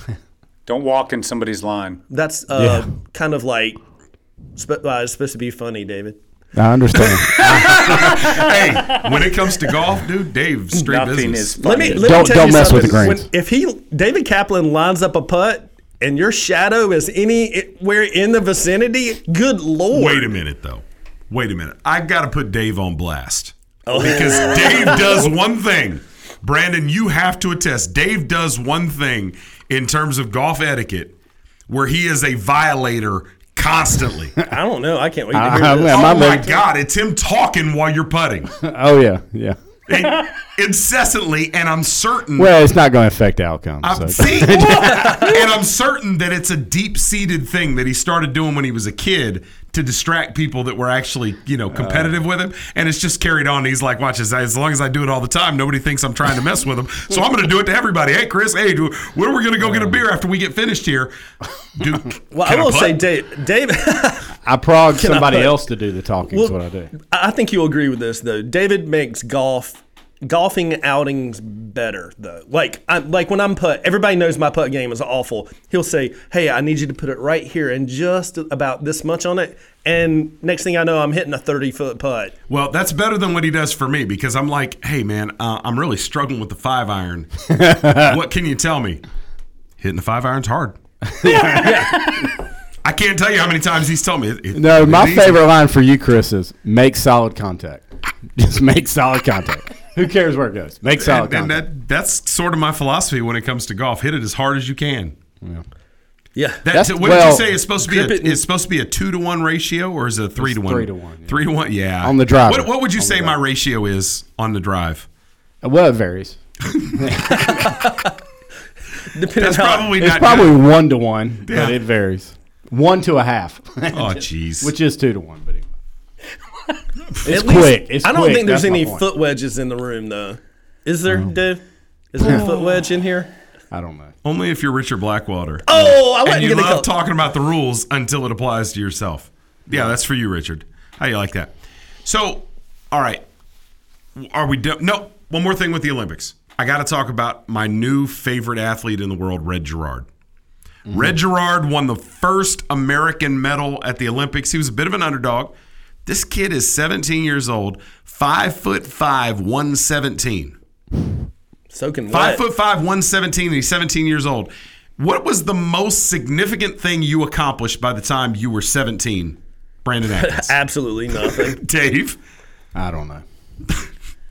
(laughs) Don't walk in somebody's line. That's uh, kind of like sp- uh, it's supposed to be funny, David. I understand. (laughs) hey, when it comes to golf, dude, Dave, straight Nothing business. is Let me funny. let Don't- me tell don't you mess with the greens. When, if he David Kaplan lines up a putt and your shadow is anywhere in the vicinity, good lord! Wait a minute, though. Wait a minute. I got to put Dave on blast Oh. because (laughs) Dave does one thing. Brandon, you have to attest. Dave does one thing in terms of golf etiquette where he is a violator constantly. (laughs) I don't know. I can't wait to hear I- this. I'm oh my God, it's him talking while you're putting (laughs) oh yeah, yeah. incessantly, and I'm certain. Well, it's not going to affect outcomes. I'm, so- see, and I'm certain that it's a deep-seated thing that he started doing when he was a kid to distract people that were actually, you know, competitive with him. And it's just carried on. He's like, watch this. As long as I do it all the time, nobody thinks I'm trying to mess with them. So I'm going to do it to everybody. Hey, Chris. Hey, do, when are we going to go get a beer after we get finished here? Dude, (laughs) Well, I will putt? say, Dave. Dave (laughs) I prog I somebody put- else to do the talking. is what I do. I think you'll agree with this, though. David makes golf golfing outings better, though. Like, I, like when I'm putt, everybody knows my putt game is awful. He'll say, "Hey, I need you to put it right here and just about this much on it." And next thing I know, I'm hitting a 30 foot putt. Well, that's better than what he does for me because I'm like, hey, man, uh, I'm really struggling with the five iron. (laughs) what can you tell me? Hitting the five iron's hard. (laughs) I can't tell you how many times he's told me. It, it- No, it my favorite line for you, Chris, is make solid contact. (laughs) Just make solid contact. Who cares where it goes? Make solid And, and that that's sort of my philosophy when it comes to golf. Hit it as hard as you can. Yeah. That, That's- what well, did you say? It's supposed to be a, it it's supposed to be a two to one ratio, or is it a three to one? three to one, yeah. Three to one. Yeah. On the drive. What, what would you On say my ratio is on the drive? Uh, well, it varies. (laughs) Depending That's how, probably It's not probably good. one to one, Yeah. but it varies. One to a half. Oh, jeez. (laughs) Which is two to one, but anyway. At It's least- quick. It's I don't quick. think there's That's my any point. foot wedges in the room, though. Is there, Dave? Is there a foot wedge in here? I don't know. Only if you're Richard Blackwater. Oh, I and wasn't you gonna love call- talking about the rules until it applies to yourself. Yeah, that's for you, Richard. How you like that? So, all right, are we done? No, one more thing with the Olympics. I got to talk about my new favorite athlete in the world, Red Gerard. Red mm-hmm. Gerard won the first American medal at the Olympics. He was a bit of an underdog. This kid is 17 years old, five foot five, 117. Soaking Five wet. foot five, 117, and he's 17 years old. What was the most significant thing you accomplished by the time you were 17, Brandon (laughs) Atkins? Absolutely nothing. (laughs) Dave, I don't know. (laughs)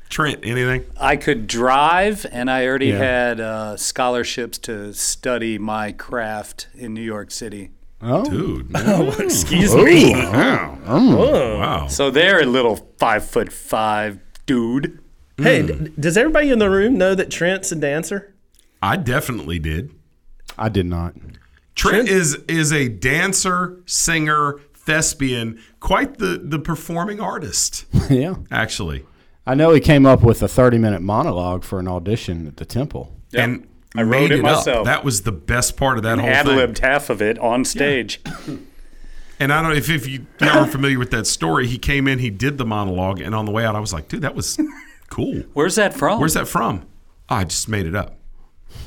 Trent, anything? I could drive, and I already Yeah. had uh, scholarships to study my craft in New York City. Oh, Dude. (laughs) Excuse oh. me. Wow. Oh. Wow. So they're a little five foot five dude. Hey, hmm. d- does everybody in the room know that Trent's a dancer? I definitely did. I did not. Trent is is a dancer, singer, thespian, quite the the performing artist, (laughs) yeah. actually. I know he came up with a 30 minute monologue for an audition at the temple. And I wrote made it up. myself. That was the best part of that whole Ad thing. libbed half of it on stage. And I don't know if, if you y'all are familiar with that story. He came in, he did the monologue, and on the way out, I was like, dude, that was cool. Where's that from? Where's that from? Oh, I just made it up.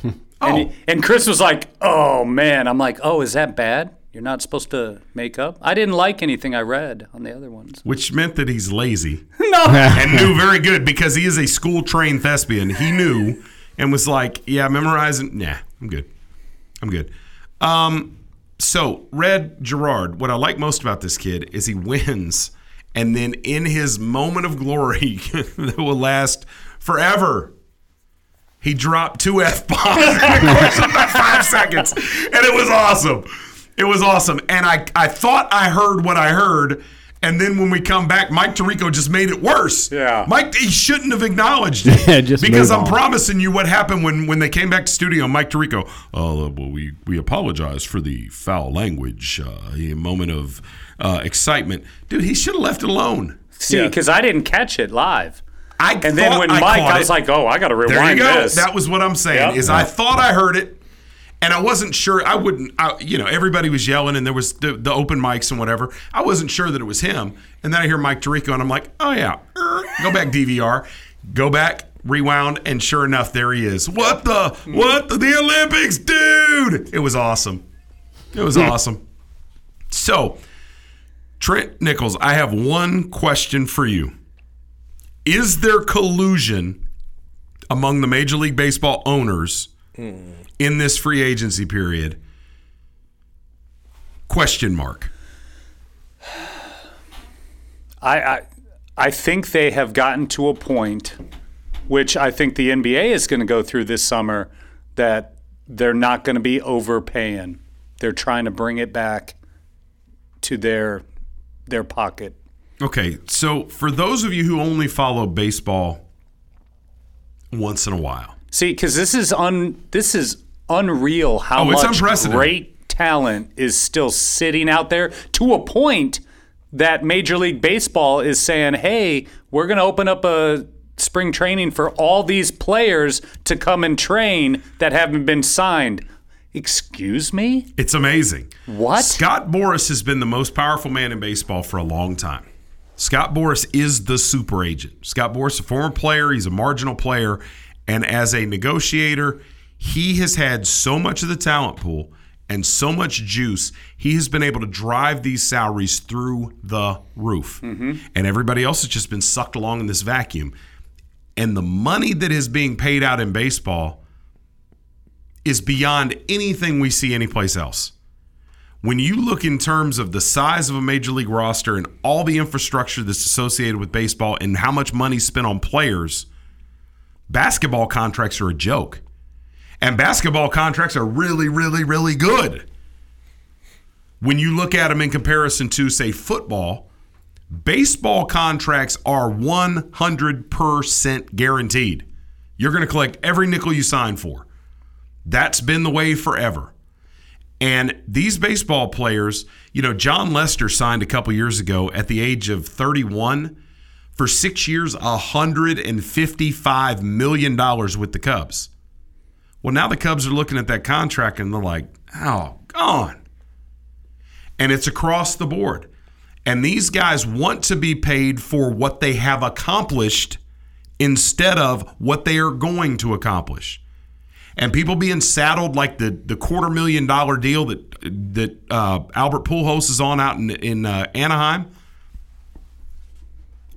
(laughs) And, oh, he- and Chris was like, "Oh man," I'm like, "Oh, is that bad? You're not supposed to make up." I didn't like anything I read on the other ones. which meant that he's lazy (laughs) No, and knew very good because he is a school trained thespian. He knew and was like, yeah, memorizing. Nah, I'm good. I'm good. Um, so Red Gerard, what I like most about this kid is he wins, and then in his moment of glory (laughs) that will last forever. He dropped two f bombs in about five seconds, and it was awesome. It was awesome, and I I thought I heard what I heard, and then when we come back, Mike Tirico just made it worse. Yeah. Mike he shouldn't have acknowledged (laughs) it. Yeah, just because I'm on. promising you what happened when when they came back to studio. Mike Tirico, oh well, we we apologize for the foul language, uh, a moment of uh, excitement, dude. He should have left it alone. see, Yeah. because I didn't catch it live. I And then when I Mike, caught I was it. like, "Oh, I got to There you rewind go. this." That was what I'm saying. Yep. Is I thought I heard it, and I wasn't sure. I wouldn't. I, you know, everybody was yelling, and there was the, the open mics and whatever. I wasn't sure that it was him, and then I hear Mike Tirico, and I'm like, oh yeah, (laughs) go back DVR, go back. Rewound and sure enough, there he is. What the? What the, the Olympics, dude? It was awesome. It was hmm. awesome. So, Trent Nichols, I have one question for you. Is there collusion among the Major League Baseball owners hmm. In this free agency period? Question mark. I, I I think they have gotten to a point, which I think the NBA is going to go through this summer, that they're not going to be overpaying. They're trying to bring it back to their their pocket. Okay, so for those of you who only follow baseball once in a while, See, because this is un this is unreal how Oh, much great talent is still sitting out there to a point that Major League Baseball is saying, "Hey, we're going to open up a spring training for all these players to come and train that haven't been signed." Excuse me? it's amazing. What? Scott Boras has been the most powerful man in baseball for a long time. Scott Boras is the super agent. Scott Boras, a former player, he's a marginal player, and as a negotiator, he has had so much of the talent pool and so much juice. He has been able to drive these salaries through the roof, mm-hmm. and everybody else has just been sucked along in this vacuum. And the money that is being paid out in baseball is beyond anything we see anyplace else when you look in terms of the size of a major league roster and all the infrastructure that's associated with baseball and how much money spent on players, basketball contracts are a joke. And basketball contracts are really, really, really good. when you look at them in comparison to, say, football, baseball contracts are 100% guaranteed. You're going to collect every nickel you sign for. That's been the way forever. And these baseball players, you know, Jon Lester signed a couple years ago at the age of 31 for six years, $155 million with the Cubs. Well, now the Cubs are looking at that contract and they're like, oh, gone. And it's across the board. And these guys want to be paid for what they have accomplished instead of what they are going to accomplish. And people being saddled like the, the quarter million dollar deal that that uh, Albert Pujols is on out in, in uh, Anaheim.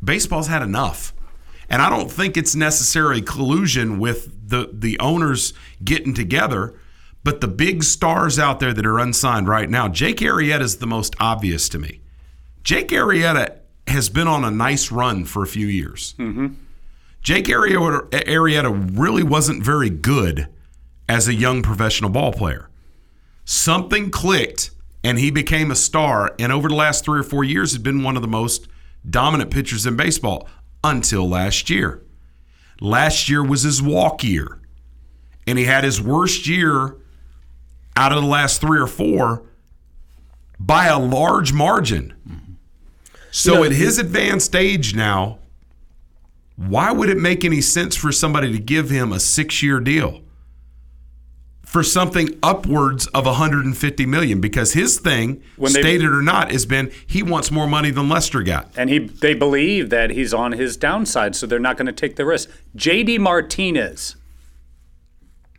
Baseball's had enough. And I don't think it's necessarily collusion with the, the owners getting together, but the big stars out there that are unsigned right now. Jake Arrieta is the most obvious to me. Jake Arrieta has been on a nice run for a few years. Mm-hmm. Jake Arrieta, Arrieta really wasn't very good as a young professional ball player. Something clicked and he became a star. And over the last three or four years, has been one of the most dominant pitchers in baseball until last year. Last year was his walk year. And he had his worst year out of the last three or four by a large margin. So You know, at his advanced age now, why would it make any sense for somebody to give him a six year deal for something upwards of 150 million? Because his thing, When they- stated or not, has been he wants more money than Lester got. And he they believe that he's on his downside, so they're not going to take the risk. JD Martinez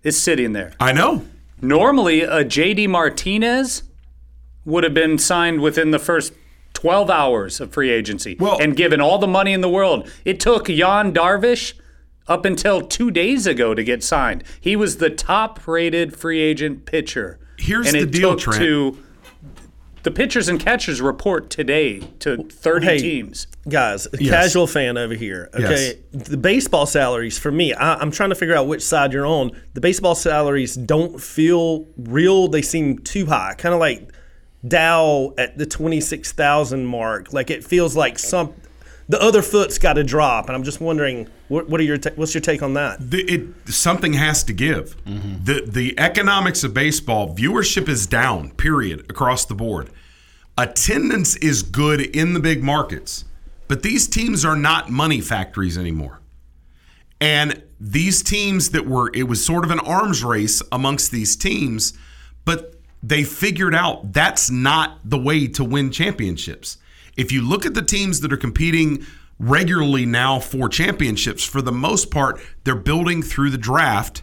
is sitting there. I know. Normally, a JD Martinez would have been signed within the first 12 hours of free agency well, and given all the money in the world. It took Jan Darvish up until two days ago to get signed. He was the top rated free agent pitcher. Here's and the it deal, took Trent. To, the pitchers and catchers report today to 30 Hey, teams. guys, Yes. casual fan over here. Okay, the baseball salaries for me, I, I'm trying to figure out which side you're on. The baseball salaries don't feel real; they seem too high, kind of like Dow at the twenty six thousand mark. Like it feels like some the other foot's got to drop, and I'm just wondering what, what are your ta- what's your take on that? The, it something has to give. Mm-hmm. The the economics of baseball viewership is down. Period across the board. Attendance is good in the big markets, but these teams are not money factories anymore. And these teams that were it was sort of an arms race amongst these teams, but they figured out that's not the way to win championships. If you look at the teams that are competing regularly now for championships, for the most part, they're building through the draft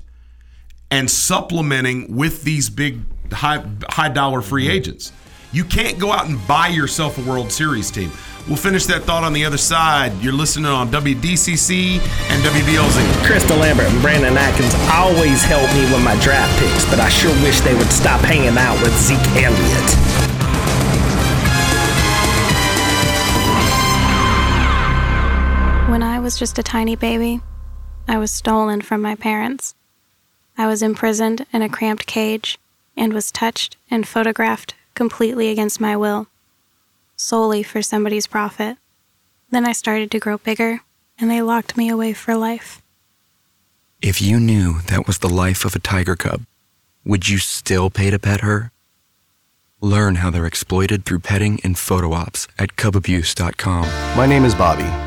and supplementing with these big high high dollar free mm-hmm. agents. You can't go out and buy yourself a World Series team. We'll finish that thought on the other side. You're listening on WDCC and WBLZ. Chris DeLambert and Brandon Atkins always help me with my draft picks, but I sure wish they would stop hanging out with Zeke Elliott. Was just a tiny baby, I was stolen from my parents. I was imprisoned in a cramped cage and was touched and photographed completely against my will, solely for somebody's profit. Then I started to grow bigger, and they locked me away for life. If you knew that was the life of a tiger cub, would you still pay to pet her? Learn how they're exploited through petting and photo ops at cubabuse.com. My name is Bobby.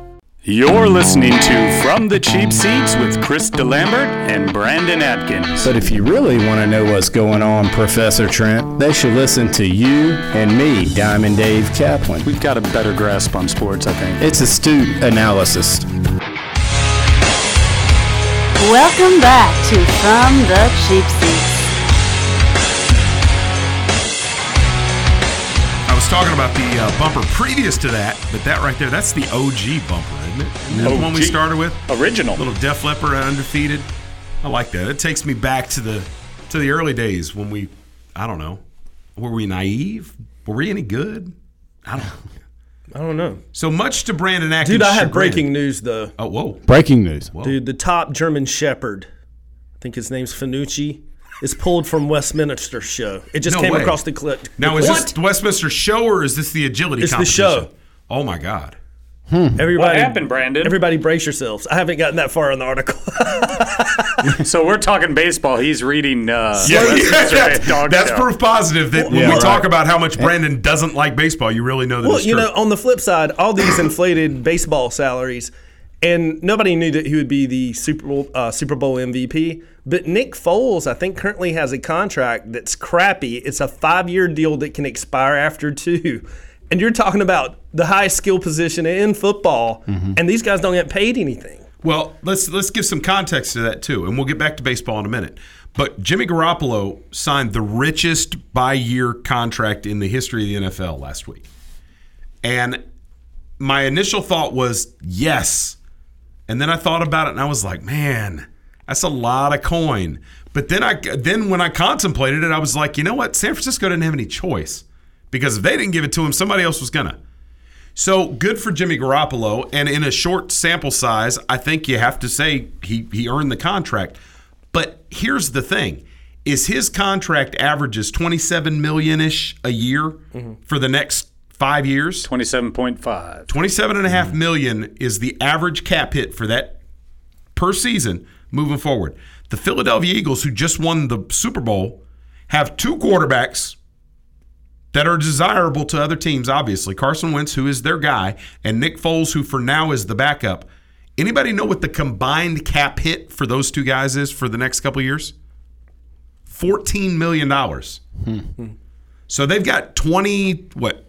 You're listening to From the Cheap Seats with Chris DeLambert and Brandon Atkins. But if you really want to know what's going on, Professor Trent, they should listen to you and me, Diamond Dave Kaplan. We've got a better grasp on sports, I think. It's astute analysis. Welcome back to From the Cheap Seats. I was talking about the uh, bumper previous to that, but that right there, that's the OG bumper, isn't it? Isn't that the one we OG. started with? Original. Little Def Leppard undefeated. I like that. It takes me back to the to the early days when we, I don't know, were we naive? Were we any good? I don't. I don't know. So much to Brandon Atkins. Dude, I have chagrin. breaking news though. Oh, whoa. Breaking news. Dude, the top German Shepherd, I think his name's Fanucci, is pulled from Westminster show. It just No came way. across the clip. Now, is this the Westminster show or is this the agility It's the show. Oh my God. Everybody, What happened, Brandon? Everybody, brace yourselves. I haven't gotten that far in the article. (laughs) so we're talking baseball. He's reading. Uh, Yeah, Westminster that's, Dog that's proof positive that when Yeah, we right. talk about how much Brandon doesn't like baseball, you really know that well, it's you true. know, on the flip side, all these inflated baseball salaries, and nobody knew that he would be the Super Bowl uh, Super Bowl MVP. But Nick Foles, I think, currently has a contract that's crappy. It's a five-year deal that can expire after two. And you're talking about the highest skill position in football, mm-hmm. and these guys don't get paid anything. Well, let's let's give some context to that too, and we'll get back to baseball in a minute. But Jimmy Garoppolo signed the richest by-year contract in the history of the NFL last week, and my initial thought was yes, and then I thought about it and I was like, man, that's a lot of coin. But then I then when I contemplated it, I was like, you know what? San Francisco didn't have any choice because if they didn't give it to him, somebody else was gonna. So good for Jimmy Garoppolo, and in a short sample size, I think you have to say he he earned the contract. But here's the thing: is his contract averages 27 million ish a year mm-hmm. for the next five years. 27.5. 27 and a half mm-hmm. million is the average cap hit for that per season moving forward. The Philadelphia Eagles, who just won the Super Bowl, have two quarterbacks that are desirable to other teams, obviously. Carson Wentz, who is their guy, and Nick Foles, who for now is the backup. Anybody know what the combined cap hit for those two guys is for the next couple of years? $14 million. Hmm. So they've got 20, what?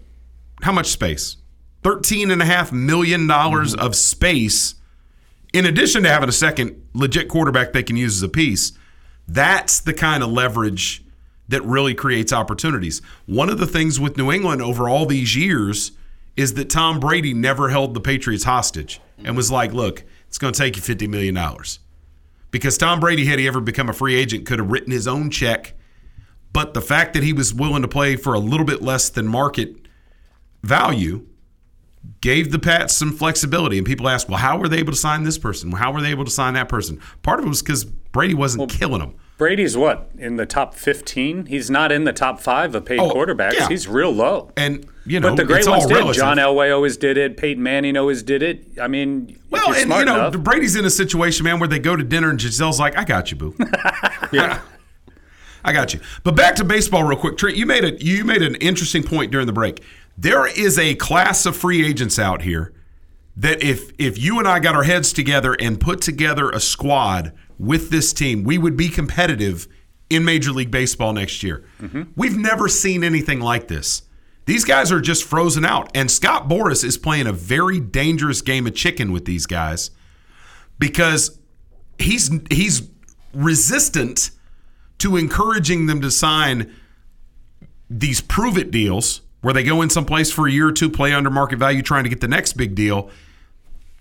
How much space? $13.5 million mm-hmm. of space in addition to having a second legit quarterback they can use as a piece. That's the kind of leverage that really creates opportunities. One of the things with New England over all these years is that Tom Brady never held the Patriots hostage and was like, look, it's going to take you $50 million. Because Tom Brady, had he ever become a free agent, could have written his own check. But the fact that he was willing to play for a little bit less than market value gave the Pats some flexibility. And people ask, well, how were they able to sign this person? How were they able to sign that person? Part of it was because Brady wasn't killing them. Brady's what in the top 15? He's not in the top five of paid Oh, quarterbacks. yeah. He's real low. And you know, but the great ones did. relative. John Elway always did it. Peyton Manning always did it. I mean, Well, and you know, enough. Brady's in a situation, man, where they go to dinner and Gisele's like, "I got you, boo." (laughs) (laughs) yeah, I got you. But back to baseball, real quick. Trent, you made a you made an interesting point during the break. There is a class of free agents out here that if if you and I got our heads together and put together a squad with this team, we would be competitive in Major League Baseball next year. Mm-hmm. We've never seen anything like this. These guys are just frozen out. And Scott Boras is playing a very dangerous game of chicken with these guys because he's he's resistant to encouraging them to sign these prove it deals where they go in someplace for a year or two, play under market value, trying to get the next big deal.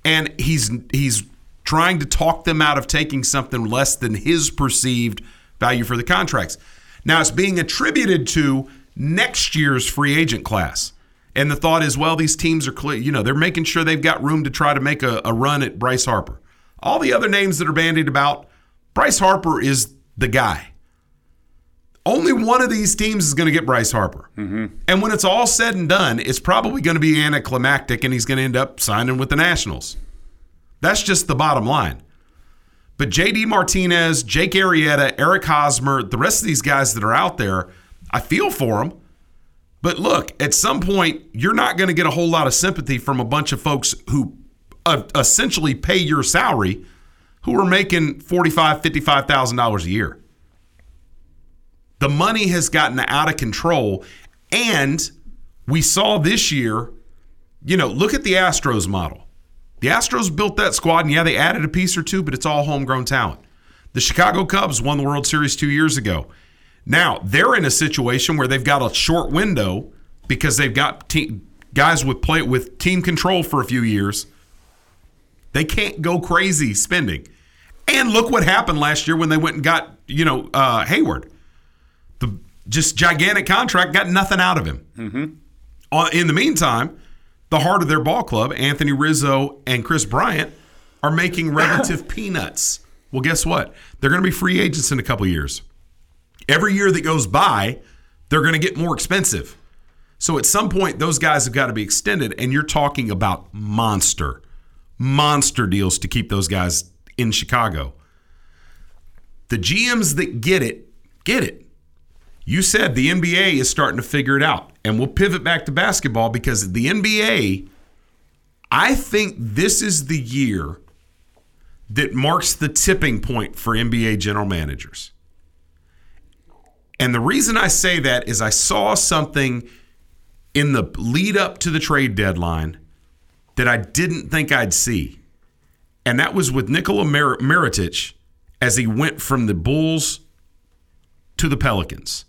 And he's he's trying to talk them out of taking something less than his perceived value for the contracts. Now it's being attributed to next year's free agent class. And the thought is, well, these teams are clear, you know, they're making sure they've got room to try to make a, a run at Bryce Harper. All the other names that are bandied about, Bryce Harper is the guy. Only one of these teams is going to get Bryce Harper. Mm-hmm. And when it's all said and done, it's probably going to be anticlimactic and he's going to end up signing with the Nationals. That's just the bottom line. But JD Martinez, Jake Arrieta, Eric Hosmer, the rest of these guys that are out there, I feel for them. But look, at some point, you're not going to get a whole lot of sympathy from a bunch of folks who uh, essentially pay your salary who are making $45,000, $55,000 a year. The money has gotten out of control. And we saw this year, you know, look at the Astros model. The Astros built that squad, and yeah, they added a piece or two, but it's all homegrown talent. The Chicago Cubs won the World Series two years ago. Now, they're in a situation where they've got a short window because they've got te- guys with play with team control for a few years. They can't go crazy spending. And look what happened last year when they went and got you know uh, Heyward, the just gigantic contract, got nothing out of him. Mm-hmm. Uh, in the meantime, the heart of their ball club, Anthony Rizzo and Kris Bryant, are making relative (coughs) peanuts. Well, guess what? They're going to be free agents in a couple years. Every year that goes by, they're going to get more expensive. So at some point, those guys have got to be extended, and you're talking about monster, monster deals to keep those guys in Chicago. The GMs that get it, get it. You said the NBA is starting to figure it out. And we'll pivot back to basketball because the NBA, I think this is the year that marks the tipping point for NBA general managers. And the reason I say that is I saw something in the lead up to the trade deadline that I didn't think I'd see. And that was with Nikola Mer- as he went from the Bulls to the Pelicans.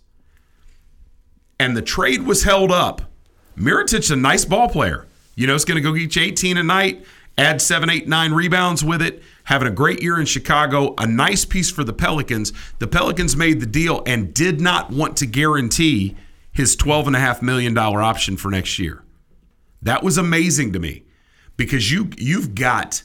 And the trade was held up. Mirotic's a nice ball player. You know, it's going to go get you 18 a night, add seven, eight, nine rebounds with it, having a great year in Chicago, a nice piece for the Pelicans. The Pelicans made the deal and did not want to guarantee his $12.5 million option for next year. That was amazing to me because you, you've got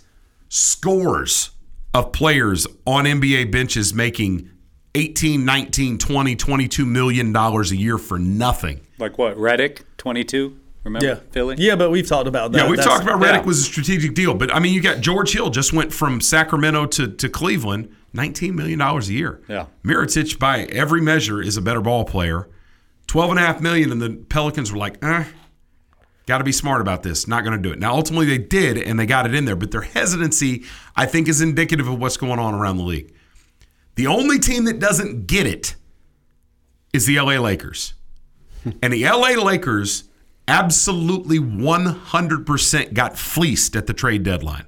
scores of players on NBA benches making 18, 19, 20, 22 million dollars a year for nothing. Like what? Redick, 22? Remember Yeah. Philly? Yeah, but we've talked about that. Yeah, we've That's- talked about Redick yeah. was a strategic deal, but I mean, you got George Hill just went from Sacramento to, to Cleveland, nineteen million dollars a year. Yeah. Mirotic, by every measure, is a better ball player. Twelve and a half million, and the Pelicans were like, eh, got to be smart about this. Not going to do it. Now, ultimately, they did, and they got it in there. But their hesitancy, I think, is indicative of what's going on around the league. The only team that doesn't get it is the LA Lakers. (laughs) and the LA Lakers absolutely 100% got fleeced at the trade deadline.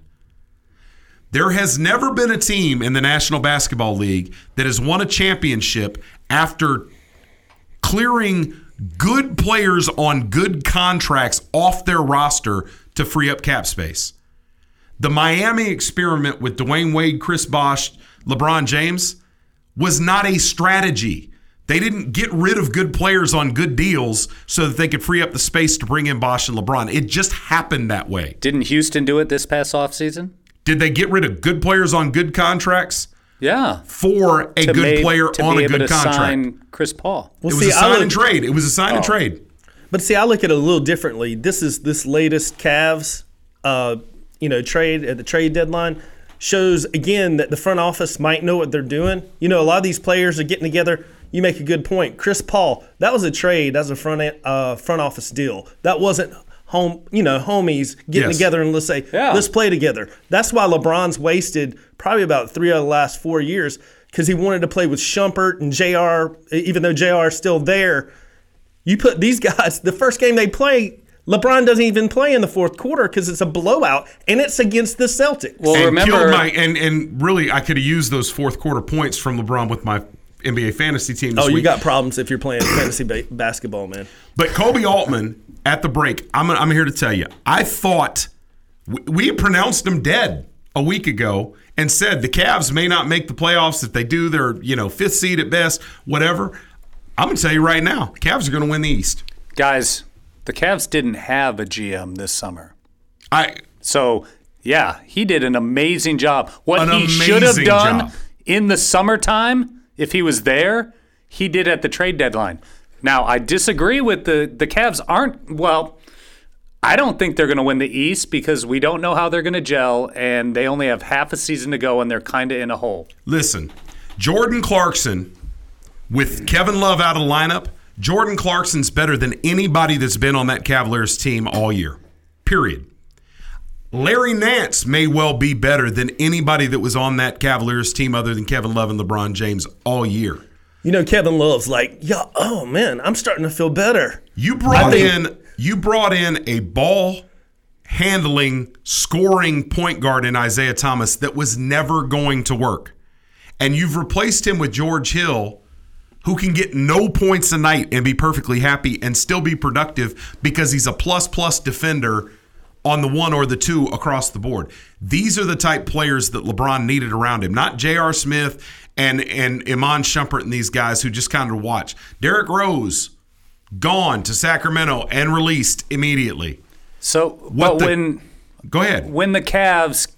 There has never been a team in the National Basketball League that has won a championship after clearing good players on good contracts off their roster to free up cap space. The Miami experiment with Dwyane Wade, Chris Bosh, LeBron James was not a strategy. They didn't get rid of good players on good deals so that they could free up the space to bring in Bosh and LeBron. It just happened that way. Didn't Houston do it this past offseason? Did they get rid of good players on good contracts? Yeah. For a To good ma- player to on be a able good to contract. sign Chris Paul. it was a sign and trade. It was a sign and Oh. trade. But see, I look at it a little differently. This is this latest Cavs, uh, you know, trade at the trade deadline shows again that the front office might know what they're doing. You know, a lot of these players are getting together. You make a good point. Chris Paul, that was a trade. That was a front uh, front office deal. That wasn't home, you know, homies getting Yes. together and let's say, let's play together. That's why LeBron's wasted probably about three out of the last four years because he wanted to play with Shumpert and JR, even though JR is still there. You put these (laughs) guys, the first game they play, LeBron doesn't even play in the fourth quarter because it's a blowout and it's against the Celtics. and killed my and and really I could have used those fourth quarter points from LeBron with my NBA fantasy team. This oh, you week. got problems if you're playing fantasy ba- basketball, man. But Koby Altman at the break, I'm, I'm here to tell you, I thought we, we pronounced him dead a week ago and said the Cavs may not make the playoffs. If they do, they're you know fifth seed at best, whatever. I'm gonna tell you right now, Cavs are gonna win the East. Guys, the Cavs didn't have a GM this summer. I so yeah, he did an amazing job. What he should have done job. in the summertime, if he was there, he did at the trade deadline. Now I disagree with the the Cavs aren't well. I don't think they're going to win the East because we don't know how they're going to gel, and they only have half a season to go, and they're kind of in a hole. Listen, Jordan Clarkson with Kevin Love out of the lineup, Jordan Clarkson's better than anybody that's been on that Cavaliers team all year. Period. Larry Nance may well be better than anybody that was on that Cavaliers team other than Kevin Love and LeBron James all year. You know, Kevin Love's like, yeah, oh man, I'm starting to feel better. You brought in you brought in a ball handling, scoring point guard in Isaiah Thomas that was never going to work. And you've replaced him with George Hill, who can get no points a night and be perfectly happy and still be productive because he's a plus plus defender on the one or the two across the board. These are the type players that LeBron needed around him, not J.R. Smith and and Iman Shumpert and these guys who just kind of watch. Derrick Rose gone to Sacramento and released immediately. So, What but the- when Go ahead. when the Cavs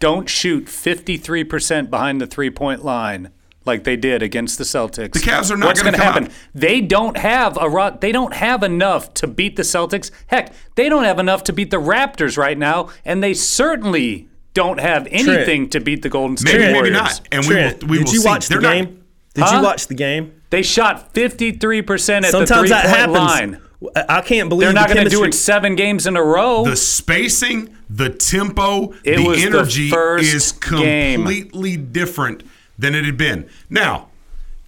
don't shoot 53% behind the three-point line like they did against the Celtics. The Cavs are not What's gonna gonna come happen? They don't have a ro- they don't have enough to beat the Celtics. Heck, they don't have enough to beat the Raptors right now, and they certainly don't have anything to beat the Golden State Maybe, maybe Warriors. not. And we Trent, will, we did will you see. watch the They're not- game? Did Huh? you watch the game? They shot 53% at Sometimes the that three-point happens. line. I I can't believe They're not the going to do it seven games in a row. The spacing, the tempo, It the was the energy first is game. completely different than it had been. Now,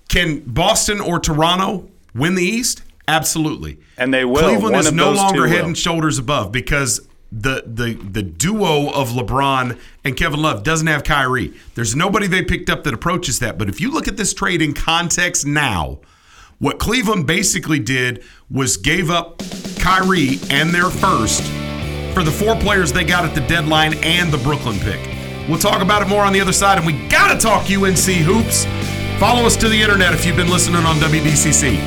can Boston or Toronto win the East? Absolutely. And they will. Cleveland One is no longer head will. and shoulders above because the the the duo of LeBron and Kevin Love doesn't have Kyrie. There's nobody they picked up that approaches that. But if you look at this trade in context now, what Cleveland basically did was gave up Kyrie and their first for the four players they got at the deadline and the Brooklyn pick. We'll talk about it more on the other side, and we gotta talk UNC hoops. Follow us to the internet if you've been listening on WBCC.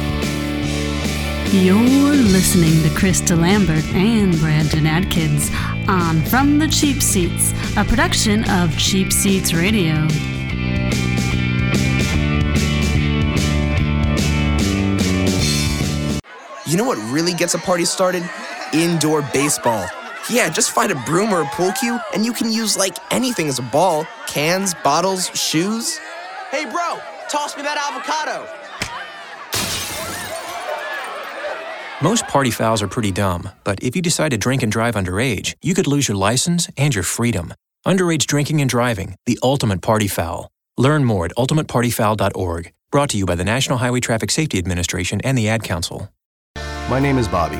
You're listening to Chris DeLambert and Brandon Atkins on From the Cheap Seats, a production of Cheap Seats Radio. You know what really gets a party started? Indoor baseball. Yeah, just find a broom or a pool cue, and you can use like anything as a ball cans, bottles, shoes. Hey, bro, toss me that avocado. Most party fouls are pretty dumb, but if you decide to drink and drive underage, you could lose your license and your freedom. Underage drinking and driving, the ultimate party foul. Learn more at ultimatepartyfoul.org. Brought to you by the National Highway Traffic Safety Administration and the Ad Council. My name is Bobby.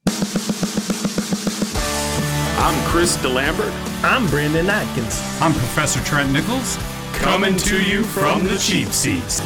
I'm Chris DeLambert. I'm Brandon Atkins. I'm Professor Trent Nichols. Coming to you from the cheap seats.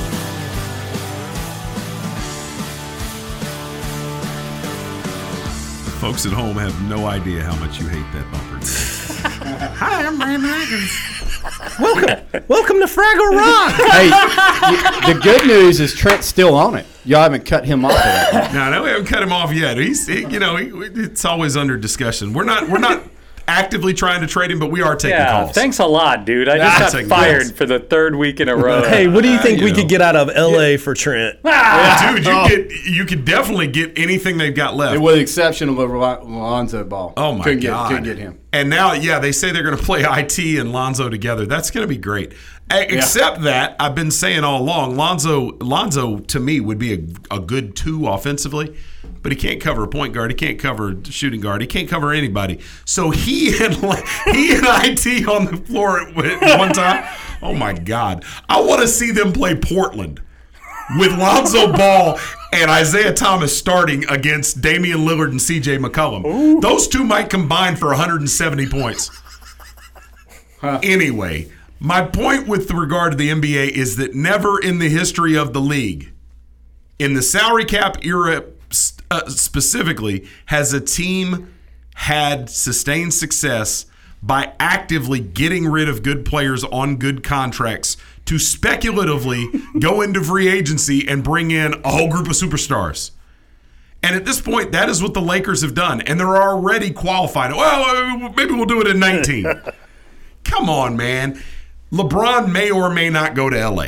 Folks at home have no idea how much you hate that bumper. (laughs) Hi, I'm Brandon Atkins. Welcome, welcome to Fraggle Rock. hey, the good news is Trent's still on it. Y'all haven't cut him off Yet. (laughs) no, no, we haven't cut him off yet. He's, he, you know, he, it's always under discussion. We're not, we're not (laughs) actively trying to trade him, but we are taking yeah, calls. thanks a lot, dude. I Ah, just got fired calls. for the third week in a row. Hey, what do you think you we know. could get out of LA for Trent? Ah! Dude, you Oh. get you could definitely get anything they've got left. With the exception of Lonzo Ball. Oh my couldn't god! Get, couldn't get him. And now, yeah, they say they're going to play it and Lonzo together. That's going to be great. Except that I've been saying all along, Lonzo, Lonzo to me would be a, a good two offensively, but he can't cover a point guard. He can't cover a shooting guard. He can't cover anybody. So he (laughs) and he and it on the floor at one time. Oh my god! I want to see them play Portland with Lonzo (laughs) Ball and Isaiah Thomas starting against Damian Lillard and CJ McCollum. Those two might combine for 170 points. Anyway, my point with regard to the NBA is that never in the history of the league, in the salary cap era uh, specifically, has a team had sustained success by actively getting rid of good players on good contracts to speculatively (laughs) go into free agency and bring in a whole group of superstars. And at this point, that is what the Lakers have done. And they're already qualified. Well, uh, maybe we'll do it in 19. (laughs) Come on, man. LeBron may or may not go to LA.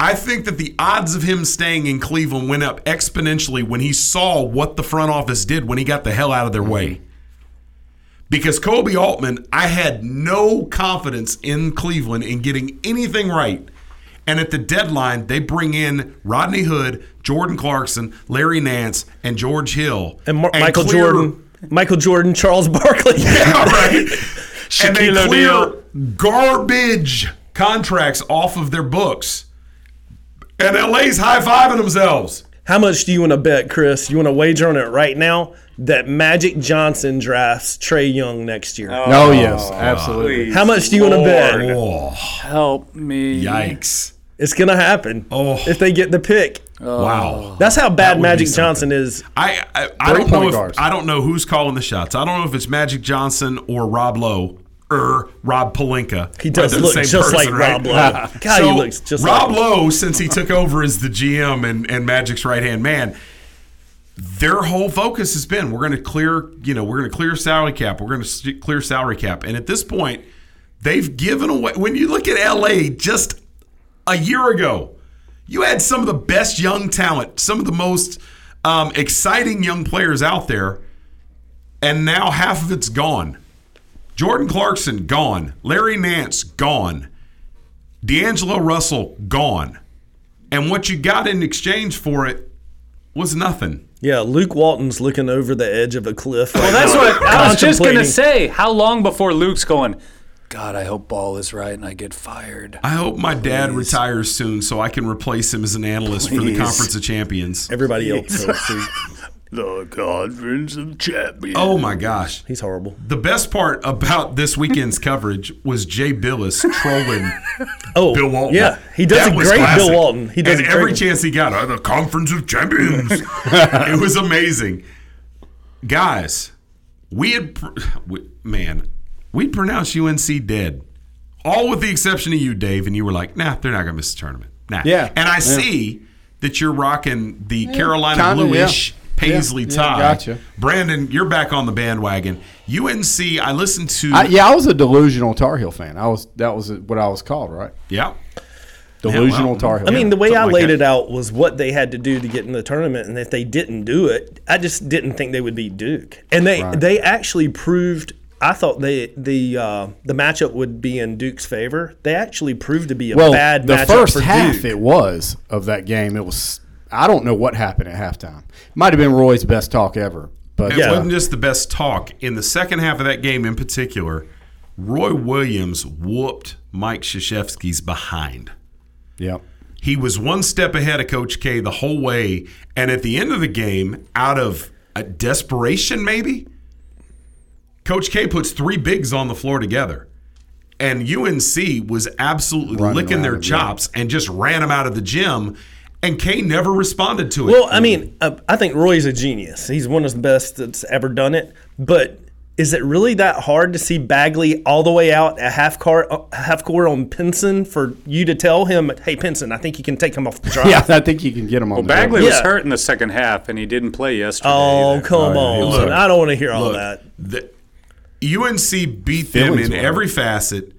I think that the odds of him staying in Cleveland went up exponentially when he saw what the front office did when he got the hell out of their mm-hmm. way. Because Koby Altman, I had no confidence in Cleveland in getting anything right. And at the deadline, they bring in Rodney Hood, Jordan Clarkson, Larry Nance, and George Hill. And, Mar- and Michael clear- Jordan, Michael Jordan, Charles (laughs) Barkley. Yeah, right. And they clear O'Neal. garbage contracts off of their books. And LA's high fiving themselves. How much do you want to bet, Chris? You want to wager on it right now that Magic Johnson drafts Trae Young next year? Oh, yes, absolutely. please, How much do you want to bet? Oh, Help me. yikes. It's gonna happen. Oh. if they get the pick. Oh. Wow. That's how bad would be Magic. Johnson is. I I, I don't know if guards. I don't know who's calling the shots. I don't know if it's Magic Johnson or Rob Lowe or Rob Pelinka. He does They're look same just like right? Rob Lowe. (laughs) (laughs) God, he looks just Rob like. Lowe, since he took over as the GM and, and Magic's right hand man, their whole focus has been we're going to clear, you know, we're going to clear salary cap. We're going to clear salary cap. And at this point, they've given away. When you look at LA, just a year ago, you had some of the best young talent, some of the most um, exciting young players out there, and now half of it's gone. Jordan Clarkson gone, Larry Nance gone, D'Angelo Russell gone, and what you got in exchange for it was nothing. Yeah, Luke Walton's looking over the edge of a cliff. Well, that's what I was just gonna say. How long before Luke's going? God, I hope ball is right and I get fired. I hope my dad retires soon so I can replace him as an analyst for the Conference of Champions. Everybody else. (laughs) The Conference of Champions. Oh my gosh. He's horrible. The best part about this weekend's (laughs) coverage was Jay Bilas trolling Oh, Bill Walton. yeah. He does That a great classic. Bill Walton. He does and a great every one. chance he got, oh, the Conference of Champions. (laughs) it was amazing. Guys, we had, we, man, we pronounced UNC dead. All with the exception of you, Dave, and you were like, nah, they're not going to miss the tournament. Nah. Yeah. And I Yeah. see that you're rocking the Carolina kinda, bluish yeah. paisley Yeah, yeah, tie. gotcha. Brandon, you're back on the bandwagon. UNC, I listened to. I, yeah, I was a delusional Tar Heel fan. I was that was what I was called, right? Yeah. Delusional well, Tar Heel. I mean, the way something I like laid that. it out was what they had to do to get in the tournament, and if they didn't do it, I just didn't think they would beat Duke. And they Right. they actually proved. I thought they the uh, the matchup would be in Duke's favor. They actually proved to be a well, bad the matchup first for half Duke. it was of that game. It was. I don't know what happened at halftime. Might have been Roy's best talk ever. But It uh, wasn't just the best talk. In the second half of that game in particular, Roy Williams whooped Mike Krzyzewski's behind. Yep. He was one step ahead of Coach K the whole way. And at the end of the game, out of a desperation maybe, Coach K puts three bigs on the floor together. And UNC was absolutely Running licking their around, yeah. chops and just ran them out of the gym. And K never responded to it. Well, I mean, uh, I think Roy's a genius. He's one of the best that's ever done it. But is it really that hard to see Bagley all the way out at half court, uh, half court on Pinson for you to tell him, "Hey, Pinson, I think you can take him off the (laughs) drive." yeah, I think you can get him on. Well, the Bagley board. was Yeah. hurt in the second half and he didn't play yesterday. Oh, either. come Oh, on! Look, I don't want to hear all Look, that. the- UNC beat them in every facet,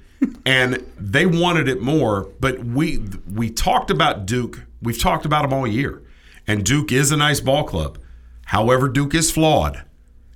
and they wanted it more. But we we talked about Duke. We've talked about them all year, and Duke is a nice ball club. However, Duke is flawed,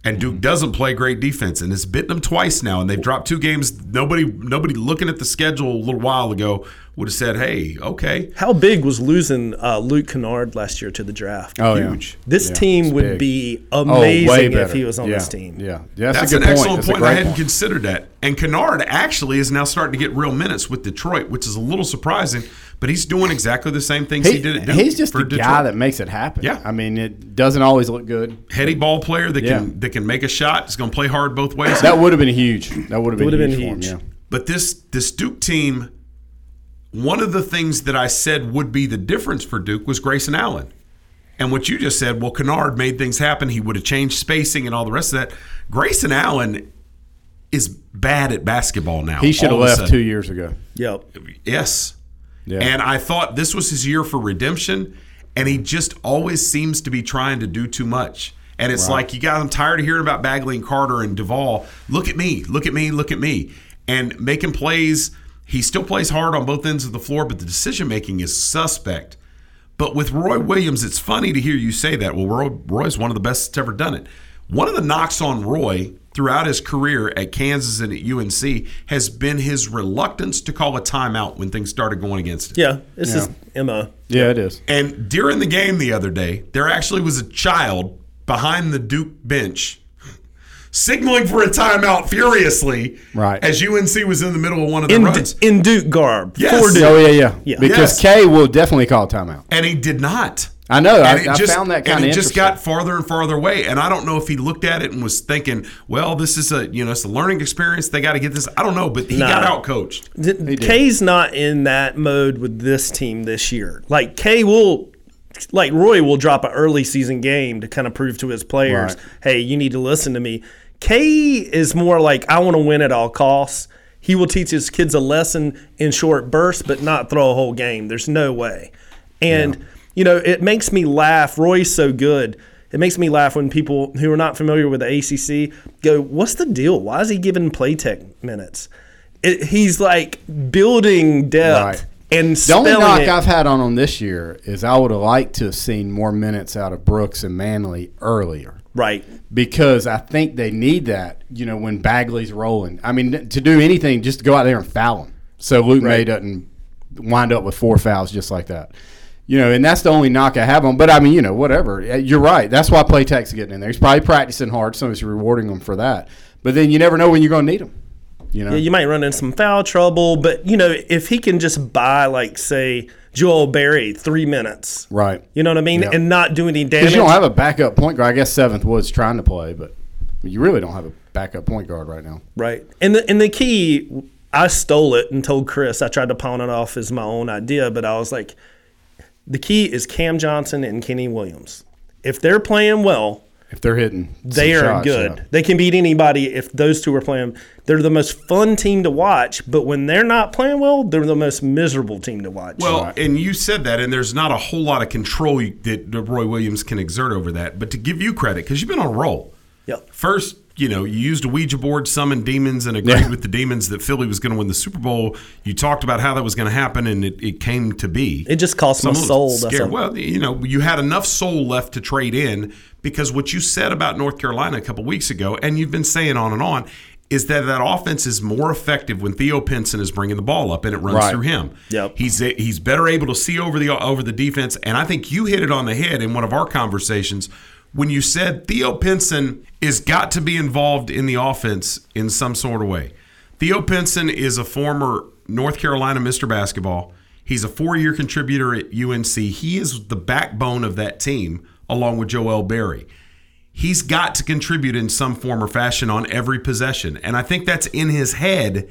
and Duke doesn't play great defense, and it's bitten them twice now. And they've dropped two games. Nobody nobody looking at the schedule a little while ago would have said, "Hey, okay." How big was losing uh, Luke Kennard last year to the draft? Oh, yeah. Huge. This Yeah, team would big. be Oh, amazing if he was on yeah. this team. Yeah, that's, That's a good an point. excellent That's point. I great hadn't point. considered that. And Kennard actually is now starting to get real minutes with Detroit, which is a little surprising. But he's doing exactly the same things he, He- did at Duke. he's just for a guy that makes it happen. Yeah. I mean, it doesn't always look good. heady ball player that Yeah. can that can make a shot. Is going to play hard both ways. That would have been huge. That would have been, Would have huge, for him, yeah. But this this Duke team, one of the things that I said would be the difference for Duke was Grayson Allen. And what you just said, well, Kennard made things happen. He would have changed spacing and all the rest of that. Grayson Allen is bad at basketball now. He should have all of a left two years ago. Yep. Yes. Yeah. And I thought this was his year for redemption, and he just always seems to be trying to do too much. And it's Right. like you guys, I'm tired of hearing about Bagley and Carter and Duval. Look at me, look at me, look at me, and making plays. He still plays hard on both ends of the floor, but the decision making is suspect. But with Roy Williams, it's funny to hear you say that. Well, Roy, Roy's one of the best that's ever done it. One of the knocks on Roy throughout his career at Kansas and at UNC has been his reluctance to call a timeout when things started going against him. Yeah, this is Emma. Yeah, it is. And during the game the other day, there actually was a child behind the Duke bench signaling for a timeout furiously Right. as UNC was in the middle of one of the In, runs. in Duke garb. Yes. Duke. Oh yeah, yeah. Yeah. Because Yes. Kay will definitely call timeout. and he did not. I know. I, And it I found that and kind of it just got farther and farther away. And I don't know if he looked at it and was thinking, "Well, this is a you know it's a learning experience. They got to get this." I don't know, but he Nah. got out coached. D- Kay's not in that mode with this team this year. Like Kay will, like Roy will drop an early season game to kind of prove to his players, Right. "Hey, you need to listen to me." Kay is more like, "I want to win at all costs." He will teach his kids a lesson in short bursts, but not throw a whole game. There's no way. And you know, it makes me laugh. Roy's so good. It makes me laugh when people who are not familiar with the ACC go, "What's the deal? Why is he giving Platek minutes?" It, he's like building depth Right. and The only knock it. I've had on him this year is I would have liked to have seen more minutes out of Brooks and Manley earlier. Right. Because I think they need that, you know, when Bagley's rolling. I mean, to do anything, just to go out there and foul him. So Luke Maye doesn't wind up with four fouls just like that. You know, and that's the only knock I have on. But I mean, you know, whatever. You're right. That's why Platek's getting in there. He's probably practicing hard. Somebody's rewarding him for that. But then you never know when you're going to need him. You know, Yeah, you might run into some foul trouble, but you know, if he can just buy like say Joel Berry three minutes, right? You know what I mean, Yeah. and not do any damage. Because you don't have a backup point guard. I guess Seventh Woods trying to play, but you really don't have a backup point guard right now. Right. And the and the key, I stole it and told Chris. I tried to pawn it off as my own idea, but I was like, the key is Cam Johnson and Kenny Williams. If they're playing well, If they're hitting, they are shots, good. yeah. They can beat anybody if those two are playing. They're the most fun team to watch, but when they're not playing well, they're the most miserable team to watch. Well, and you said that, and there's not a whole lot of control that that Roy Williams can exert over that. But to give you credit, because you've been on a roll. Yep. First, you know, you used a Ouija board, summoned demons, and agreed Yeah. with the demons that Philly was going to win the Super Bowl. You talked about how that was going to happen, and it, it came to be. It just cost my Someone was soul, scared. Well, you know, you had enough soul left to trade in because what you said about North Carolina a couple weeks ago, and you've been saying on and on, is that that offense is more effective when Theo Pinson is bringing the ball up and it runs Right. through him. Yep. He's he's better able to see over the over the defense, and I think you hit it on the head in one of our conversations when you said Theo Pinson is got to be involved in the offense in some sort of way. Theo Pinson is a former North Carolina Mr. Basketball. He's a four-year contributor at UNC. He is the backbone of that team, along with Joel Berry. He's got to contribute in some form or fashion on every possession, and I think that's in his head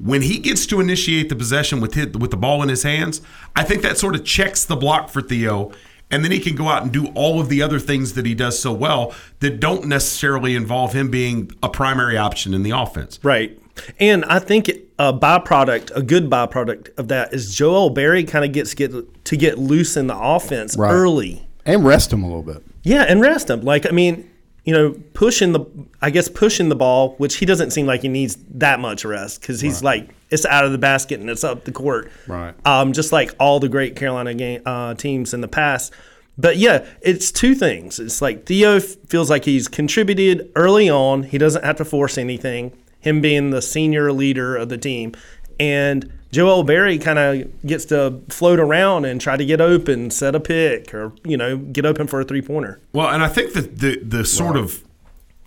when he gets to initiate the possession with his, with the ball in his hands, I think that sort of checks the block for Theo, and then he can go out and do all of the other things that he does so well that don't necessarily involve him being a primary option in the offense. Right. And I think a byproduct, a good byproduct of that is Joel Berry kind of gets get to get loose in the offense Right. early. and rest him a little bit. Yeah, and rest him. Like I mean, you know, pushing the I guess pushing the ball, which he doesn't seem like he needs that much rest because he's like it's out of the basket and it's up the court. Right. Um, just like all the great Carolina game uh, teams in the past. But yeah, it's two things. It's like Theo f- feels like he's contributed early on. He doesn't have to force anything. Him being the senior leader of the team, and Joel Berry kind of gets to float around and try to get open, set a pick, or you know, get open for a three pointer. Well, and I think that the the sort of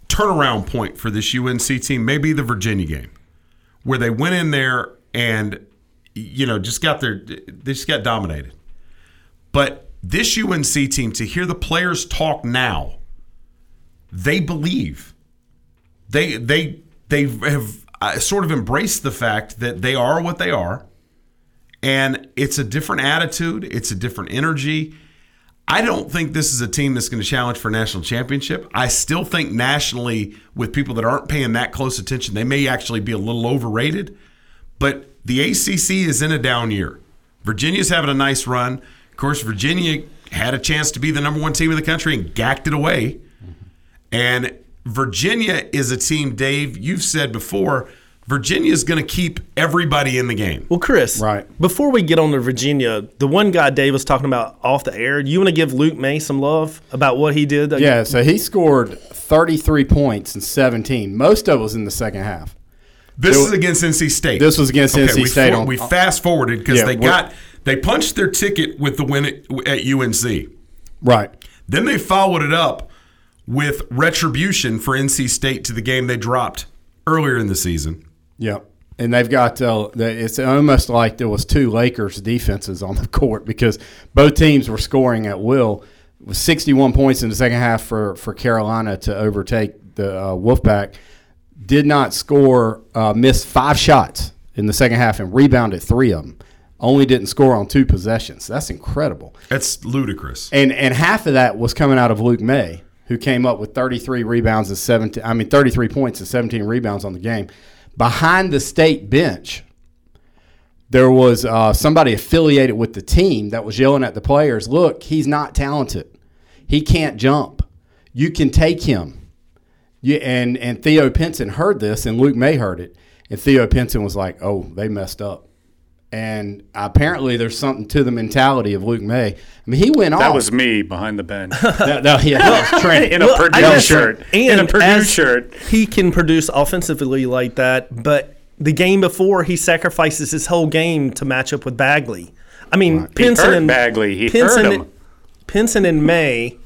turnaround point for this UNC team may be the Virginia game, where they went in there and you know just got their they just got dominated. But this UNC team, to hear the players talk now, they believe they they they have uh, sort of embrace the fact that they are what they are, and it's a different attitude, it's a different energy. I don't think this is a team that's going to challenge for national championship. I still think nationally, with people that aren't paying that close attention, they may actually be a little overrated. But the ACC is in a down year. Virginia's having a nice run. Of course, Virginia had a chance to be the number one team in the country and gacked it away. And Virginia is a team, Dave, you've said before, Virginia's going to keep everybody in the game. Well, Chris, right. before we get on to Virginia, the one guy Dave was talking about off the air, you want to give Luke Maye some love about what he did? Yeah, so he scored 33 points in 17. Most of it was in the second half. This There is wa- against NC State. This was against NC we State for- on- we fast forwarded because Yeah, they got they punched their ticket with the win at, at UNC. Right. Then they followed it up with retribution for NC State to the game they dropped earlier in the season. Yep. And they've got uh, it's almost like there was two Lakers defenses on the court because both teams were scoring at will. It was 61 points in the second half for, for Carolina to overtake the uh, Wolfpack. Did not score, uh, missed five shots in the second half and rebounded three of them. Only didn't score on two possessions. That's incredible. That's ludicrous. And and half of that was coming out of Luke Maye, who came up with 33 rebounds and 17. I mean, 33 points and 17 rebounds on the game. Behind the state bench, there was uh, somebody affiliated with the team that was yelling at the players, "Look, he's not talented. He can't jump. You can take him." You, and and Theo Pinson heard this, and Luke Maye heard it, and Theo Pinson was like, "Oh, they messed up." And apparently, there's something to the mentality of Luke Maye. I mean, he went That off. That was me behind the bench. (laughs) That- that- yeah, that was (laughs) Trent. in a Well, Purdue guess- shirt. And in a Purdue shirt. He can produce offensively like that, but the game before he sacrifices his whole game to match up with Bagley. I mean, He Pinson hurt and Bagley. He Pinson, hurt him. Pinson and Maye,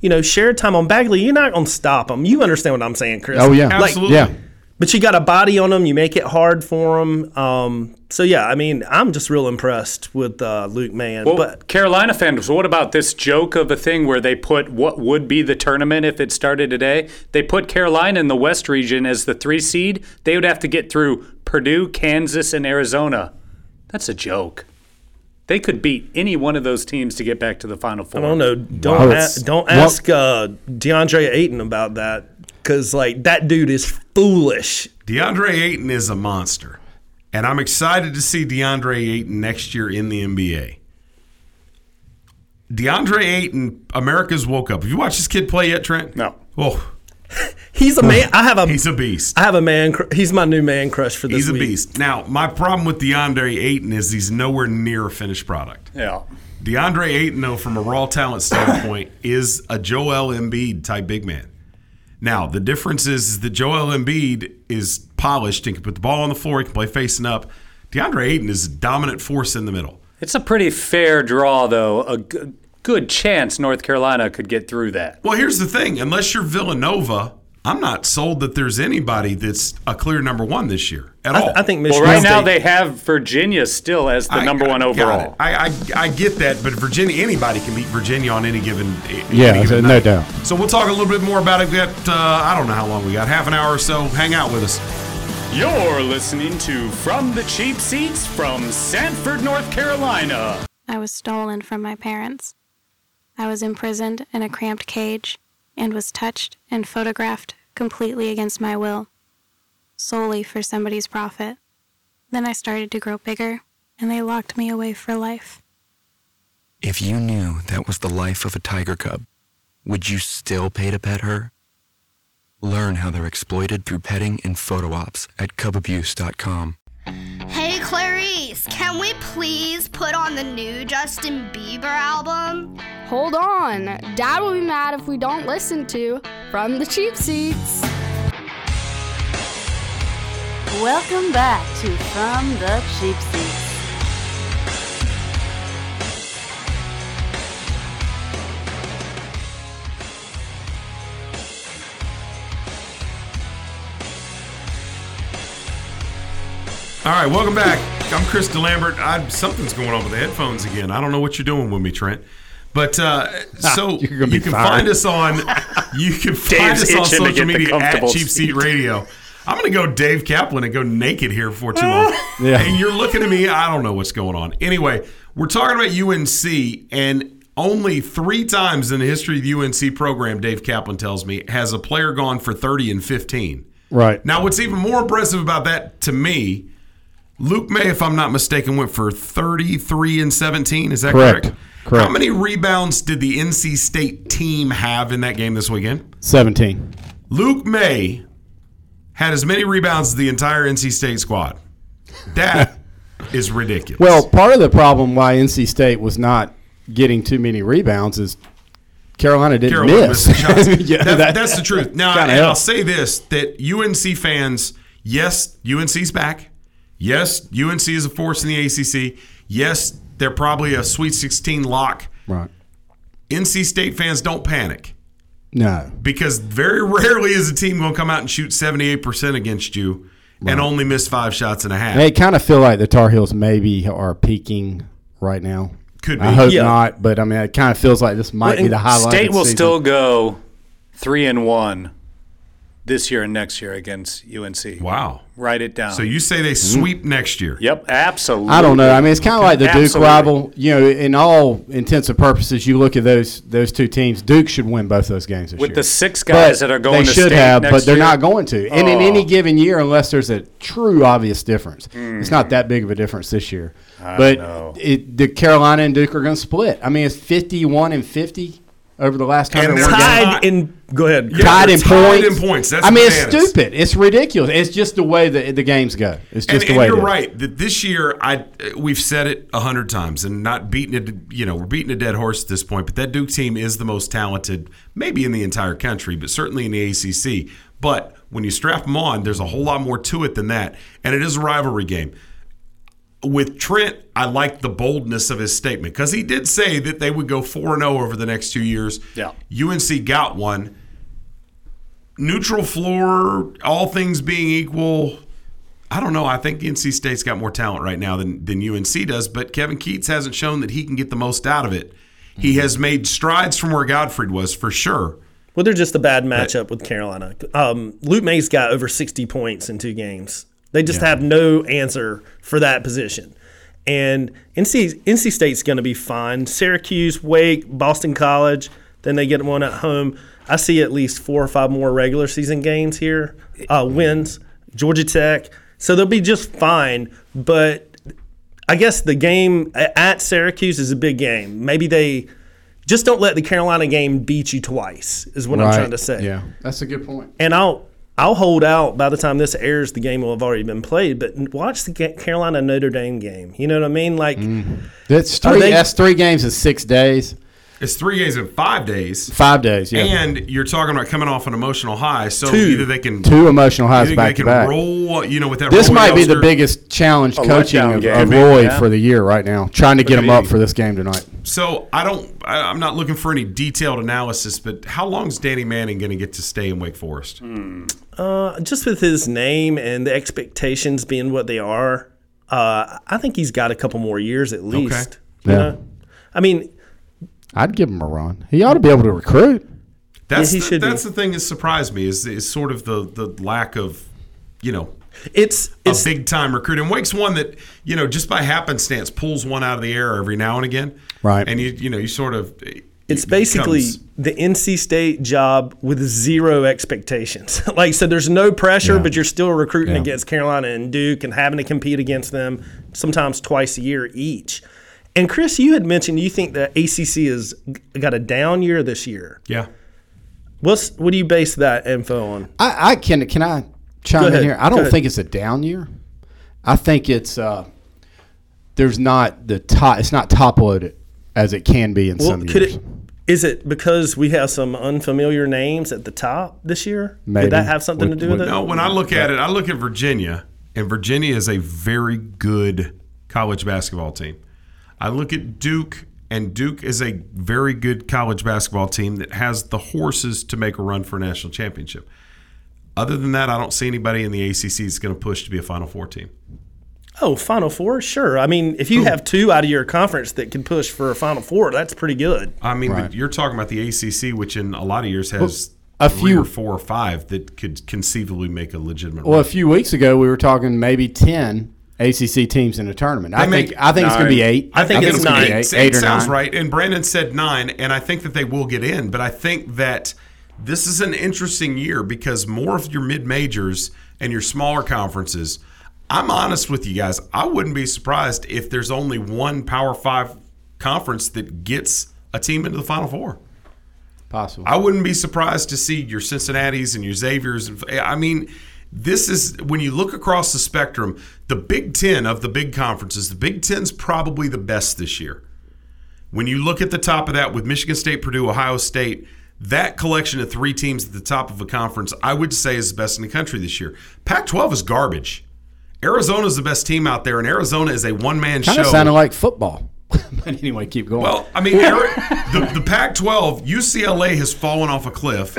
you know, shared time on Bagley. You're not gonna stop him. You understand what I'm saying, Chris? Oh, yeah. Like, Absolutely. Yeah. But you got a body on him. You make it hard for him. Um, so yeah, I mean, I'm just real impressed with uh, Luke Maye. And, Well, but Carolina fans, what about this joke of a thing where they put what would be the tournament if it started today? They put Carolina in the West region as the three seed. They would have to get through Purdue, Kansas, and Arizona. That's a joke. They could beat any one of those teams to get back to the Final Four. I don't know. Don't Wow. a- don't ask uh, DeAndre Ayton about that because like that dude is foolish. DeAndre Ayton is a monster. And I'm excited to see DeAndre Ayton next year in the NBA. DeAndre Ayton, America's woke up. Have you watched this kid play yet, Trent? No. Oh, (laughs) He's a man. I have a. He's a beast. I have a man. cr- He's my new man crush for this. Week. He's a week. beast. Now, my problem with DeAndre Ayton is he's nowhere near a finished product. Yeah. DeAndre Ayton, though, from a raw talent standpoint, is a Joel Embiid type big man. Now, the difference is, is that Joel Embiid is polished and can put the ball on the floor. He can play facing up. DeAndre Ayton is a dominant force in the middle. It's a pretty fair draw, though. A g- good chance North Carolina could get through that. Well, here's the thing: unless you're Villanova, I'm not sold that there's anybody that's a clear number one this year at all. I think Well, right now they have Virginia still as the I- number one I overall. I, I I get that, but Virginia, anybody can beat Virginia on any given. any Yeah, given no night. doubt. So we'll talk a little bit more about it. We got uh, I don't know how long we got, half an hour or so. Hang out with us. You're listening to From the Cheap Seats from Sanford, North Carolina. I was stolen from my parents. I was imprisoned in a cramped cage and was touched and photographed completely against my will, solely for somebody's profit. Then I started to grow bigger, and they locked me away for life. If you knew that was the life of a tiger cub, would you still pay to pet her? Learn how they're exploited through petting and photo ops at cubabuse.com. Hey Clarice, can we please put on the new Justin Bieber album? Hold on. Dad will be mad if we don't listen to From the Cheap Seats. Welcome back to From the Cheap Seats. All right, welcome back. I'm Chris DeLambert. I, something's going on with the headphones again. I don't know what you're doing with me, Trent. But uh, so You're gonna you can fine. find us on (laughs) you can find us on social media at Cheap Seat seat. Radio. I'm going to go Dave Kaplan and go naked here for too long. (laughs) Yeah. And you're looking at me. I don't know what's going on. Anyway, we're talking about UNC, and only three times in the history of the UNC program, Dave Kaplan tells me, has a player gone for 30 and 15. Right. Now, what's even more impressive about that to me, Luke Maye, if I'm not mistaken, went for 33 and 17. Is that Correct. correct? Correct. How many rebounds did the NC State team have in that game this weekend? 17. Luke Maye had as many rebounds as the entire NC State squad. That (laughs) is ridiculous. Well, part of the problem why NC State was not getting too many rebounds is Carolina didn't Carolina miss. (laughs) Yeah, That- that- that's the truth. Now, I'll say this: that UNC fans, yes, UNC's back. Yes, UNC is a force in the ACC. Yes, they're probably a Sweet 16 lock. Right. NC State fans don't panic No. because very rarely is a team going to come out and shoot 78% against you and only miss five shots and a half. They kind of feel like the Tar Heels maybe are peaking right now. Could I hope Yeah. not, but I mean, it kind of feels like this might be the highlight. State of the will season. still go three and one this year and next year against UNC. Wow. Write it down. So you say they mm-hmm. sweep next year? Yep, absolutely. I don't know. I mean, it's kind of like the Duke rival. You know, in all intents and purposes, you look at those those two teams. Duke should win both those games this With year. the six guys But that are going they to should state have, next but they're year? not going to. And in Oh. any given year, unless there's a true obvious difference, it's not that big of a difference this year. I but know. it, the Carolina and Duke are going to split. I mean, it's fifty-one and fifty over the last time And they they're tied in go ahead. Yeah, tied in tied points. in points. That's I mean, bananas. it's stupid. It's ridiculous. It's just the way the the games go. It's just and, the and way. you're right that this year I we've said it a hundred times and not beating it you know we're beating a dead horse at this point but that Duke team is the most talented maybe in the entire country but certainly in the ACC but when you strap them on there's a whole lot more to it than that and it is a rivalry game with Trent I like the boldness of his statement because he did say that they would go 4 0 over the next two years Yeah. UNC got one neutral floor, all things being equal, I don't know. I think NC State's got more talent right now than, than UNC does, but Kevin Keatts hasn't shown that he can get the most out of it. He has made strides from where Gottfried was for sure. Well, they're just a bad matchup with Carolina. Um, Luke Maye's got over 60 points in two games. They just Yeah. have no answer for that position. And NC, NC State's going to be fine. Syracuse, Wake, Boston College, then they get one at home. I see at least four or five more regular season games here, uh, wins. Georgia Tech. So they'll be just fine. But I guess the game at Syracuse is a big game. Maybe they just don't let the Carolina game beat you twice. Is what I'm trying to say. Yeah, that's a good point. And I'll I'll hold out by the time this airs. The game will have already been played. But watch the Carolina Notre Dame game. You know what I mean? Like mm. That's three. they- that's three games in six days. It's three days in five days. Five days. Yeah. And you're talking about coming off an emotional high, so Two. either they can Two emotional highs either back they to can back. roll, you know, with that. This might be the biggest challenge A coaching of, game. of Could be, Lloyd yeah. for the year right now. Trying to get him up for this game tonight. So I don't. I, I'm not looking for any detailed analysis, but how long is Danny Manning going to get to stay in Wake Forest? uh, just with his name and the expectations being what they are, uh, I think he's got a couple more years at least. You Yeah. know? I mean, I'd give him a run. He ought to be able to recruit. That's he the, should be. that's the thing that surprised me is is sort of the the lack of, you know, it's a big time recruit. And Wake's one that you know just by happenstance pulls one out of the air every now and again. Right. And you you know you sort of it's it basically becomes- the NC State job with zero expectations. (laughs) like, so there's no pressure, Yeah. but you're still recruiting Yeah. against Carolina and Duke and having to compete against them sometimes twice a year each. And Chris, you had mentioned you think the ACC has got a down year this year. yeah. What's what do you base that info on? I, I can can I chime in here? I don't think it's a down year. I think it's uh, there's not the top. It's not top loaded as it can be in Well, some could years. it is it because we have some unfamiliar names at the top this year? Maybe. Could that have something Would- to do with would- it? No, when I look at it, I look at Virginia, and Virginia is a very good college basketball team. I look at Duke, and Duke is a very good college basketball team that has the horses to make a run for a national championship. Other than that, I don't see anybody in the ACC that's going to push to be a Final Four team. Oh, Final Four, sure. I mean, if you have two out of your conference that can push for a Final Four, that's pretty good. I mean, Right. but you're talking about the ACC, which in a lot of years has a three few- or four or five that could conceivably make a legitimate Well, a few weeks ago we were talking maybe ten ACC teams in a tournament. I think I think it's going to be eight. I think it's gonna be nine. Eight, It or sounds nine. right. And Brandon said nine, and I think that they will get in. But I think that this is an interesting year because more of your mid majors and your smaller conferences. I'm honest with you guys. I wouldn't be surprised if there's only one Power Five conference that gets a team into the Final Four. Possible. I wouldn't be surprised to see your Cincinnati's and your Xavier's. I mean, this is when you look across the spectrum, the Big Ten of the big conferences, the Big Ten's probably the best this year. When you look at the top of that with Michigan State, Purdue, Ohio State, that collection of three teams at the top of a conference, I would say is the best in the country this year. Pac 12 is garbage. Arizona is the best team out there, and Arizona is a one man show. Kind of sounded like football. (laughs) but anyway, keep going. Well, I mean, the, the Pac 12, UCLA has fallen off a cliff.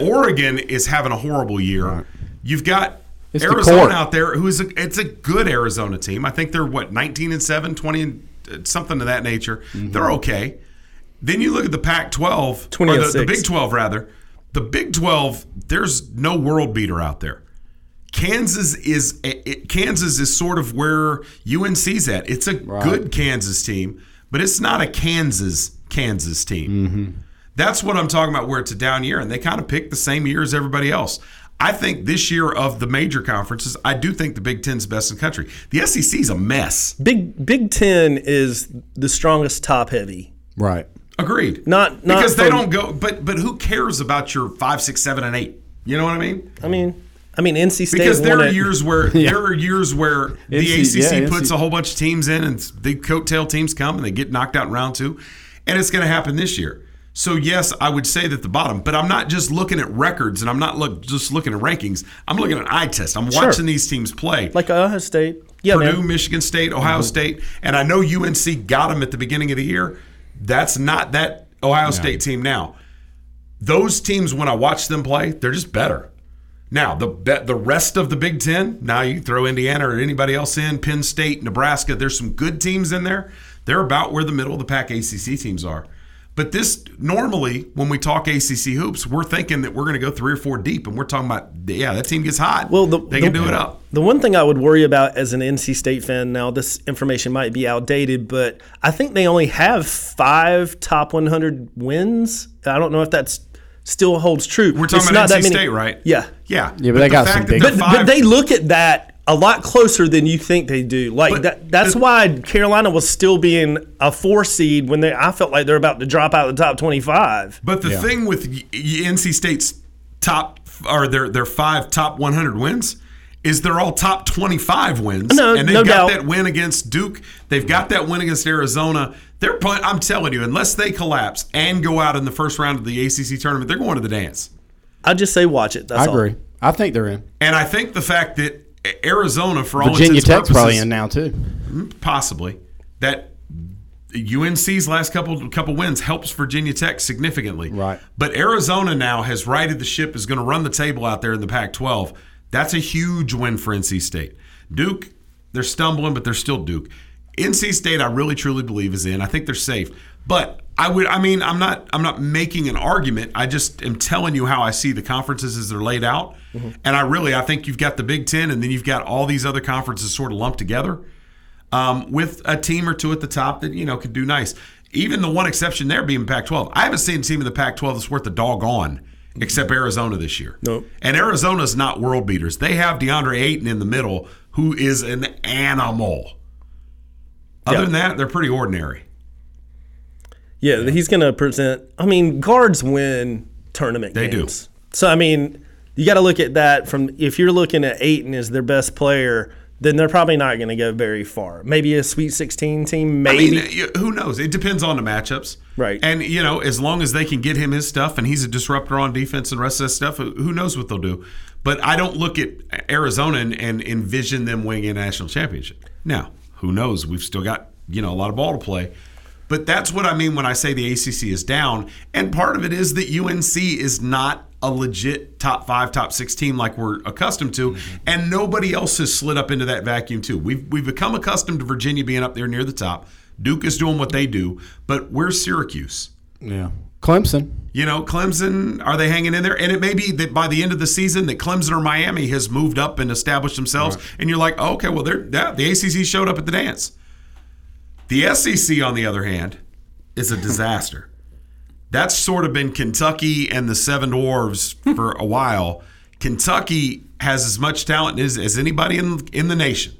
Oregon is having a horrible year. You've got It's the Arizona out there who's a, it's a good Arizona team. I think they're what 19 and 7, 20 and uh, something of that nature. Mm-hmm. They're okay. Then you look at the Pac 12, 20 or the, the. Big 12 rather. The Big 12, there's no world beater out there. Kansas is it, Kansas is sort of where UNC's at. It's a good Kansas team, but it's not a Kansas Kansas team. That's what I'm talking about. Where it's a down year, and they kind of pick the same year as everybody else. I think this year of the major conferences, I do think the Big Ten's best in the country. The SEC is a mess. Big Big Ten is the strongest top heavy. Right. Agreed. Not, not because they from- don't go. But but who cares about your five, six, seven, and eight? You know what I mean? I mean, I mean NC State. Because there won are it. years where (laughs) there are years where the NC ACC yeah, puts NC a whole bunch of teams in, and the coattail teams come and they get knocked out in round two, and it's going to happen this year. So yes, I would say that the bottom, but I'm not just looking at records and I'm not look just looking at rankings. I'm looking at eye test. I'm Sure. watching these teams play. like Ohio State. Yeah, Purdue, man. Michigan State, Ohio mm-hmm. State, and I know UNC got them at the beginning of the year. That's not that Ohio State team now. Those teams, when I watch them play, they're just better. Now the the rest of the Big Ten. Now you throw Indiana or anybody else in, Penn State, Nebraska. There's some good teams in there. They're about where the middle of the pack ACC teams are. But this normally, when we talk ACC hoops, we're thinking that we're going to go three or four deep, and we're talking about yeah, that team gets hot. Well, the, they can do it up. The one thing I would worry about as an NC State fan now, this information might be outdated, but I think they only have five top 100 wins. I don't know if that's still holds true. We're talking It's about not that NC many- State, right? Yeah. Yeah. Yeah, but they the got some big- But, but they look at that a lot closer than you think they do. Like that, that's why Carolina was still being a four seed when they. I felt like they're about to drop out of the top twenty-five. But the thing with y- y- NC State's top or their their five top 100 wins is they're all top 25 wins. No- and they've no got doubt. that win against Duke. They've got that win against Arizona. They're playing, I'm telling you, unless they collapse and go out in the first round of the ACC tournament, they're going to the dance. I just say watch it. That's I all. agree. I think they're in. And I think the fact that Arizona, for all Virginia Tech's probably in now too. Mm, possibly that UNC's last couple couple wins helps Virginia Tech significantly. Right. But Arizona now has righted the ship is going to run the table out there in the Pac-12. That's a huge win for NC State. Duke, they're stumbling, but they're still Duke. NC State, I really truly believe is in. I think they're safe. But I would, I mean, I'm not, I'm not making an argument. I just am telling you how I see the conferences as they're laid out. And I really, I think you've got the Big Ten, and then you've got all these other conferences sort of lumped together um, with a team or two at the top that you know could do nice. Even the one exception there being Pac-12. I haven't seen a team in the Pac-12 that's worth the doggone except Arizona this year. Nope. And Arizona's not world beaters. They have DeAndre Ayton in the middle, who is an animal. Other Yeah. than that, they're pretty ordinary. Yeah, he's going to present. I mean, guards win tournament games. They do. So I mean, you got to look at that from if you're looking at Ayton as their best player, then they're probably not going to go very far. Maybe a Sweet 16 team, maybe. I mean, who knows? It depends on the matchups. Right. And, you know, as long as they can get him his stuff and he's a disruptor on defense and the rest of that stuff, who who knows what they'll do. But I don't look at Arizona and, and envision them winning a national championship. Now, who knows? We've still got, you know, a lot of ball to play. But that's what I mean when I say the ACC is down. And part of it is that UNC is not a legit top five, top six team like we're accustomed to. Mm-hmm. And nobody else has slid up into that vacuum, too. We've, we've become accustomed to Virginia being up there near the top. Duke is doing what they do, but where's Syracuse? Yeah. Clemson. You know, Clemson, are they hanging in there? And it may be that by the end of the season, that Clemson or Miami has moved up and established themselves, and you're like, oh, okay, well, they're yeah, the ACC showed up at the dance. The SEC, on the other hand, is a disaster. (laughs) That's sort of been Kentucky and the Seven Dwarves for a while. Kentucky has as much talent as, as anybody in in the nation.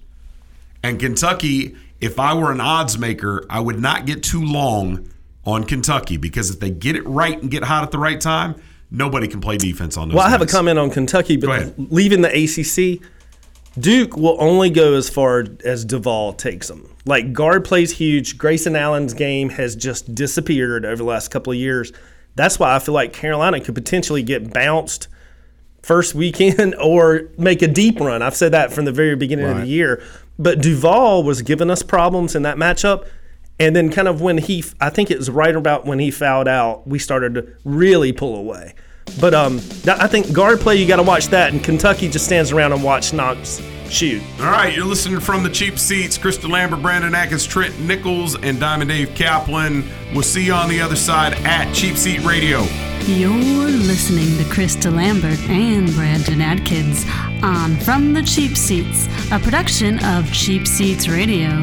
And Kentucky, if I were an odds maker, I would not get too long on Kentucky because if they get it right and get hot at the right time, nobody can play defense on those. Well, I have a comment on Kentucky, but leaving the ACC, Duke will only go as far as Duval takes them. Like guard plays huge. Grayson Allen's game has just disappeared over the last couple of years. That's why I feel like Carolina could potentially get bounced first weekend (laughs) or make a deep run. I've said that from the very beginning of the year. But Duval was giving us problems in that matchup. And then, kind of when he, I think it was right about when he fouled out, we started to really pull away. But um, that- I think guard play, you got to watch that. And Kentucky just stands around and watch Knox shoot. All right, you're listening from the cheap seats. Chris DeLambert, Brandon Atkins, Trent Nichols, and Diamond Dave Kaplan. We'll see you on the other side at Cheap Seat Radio. You're listening to Chris DeLambert and Brandon Atkins on From the Cheap Seats, a production of Cheap Seats Radio.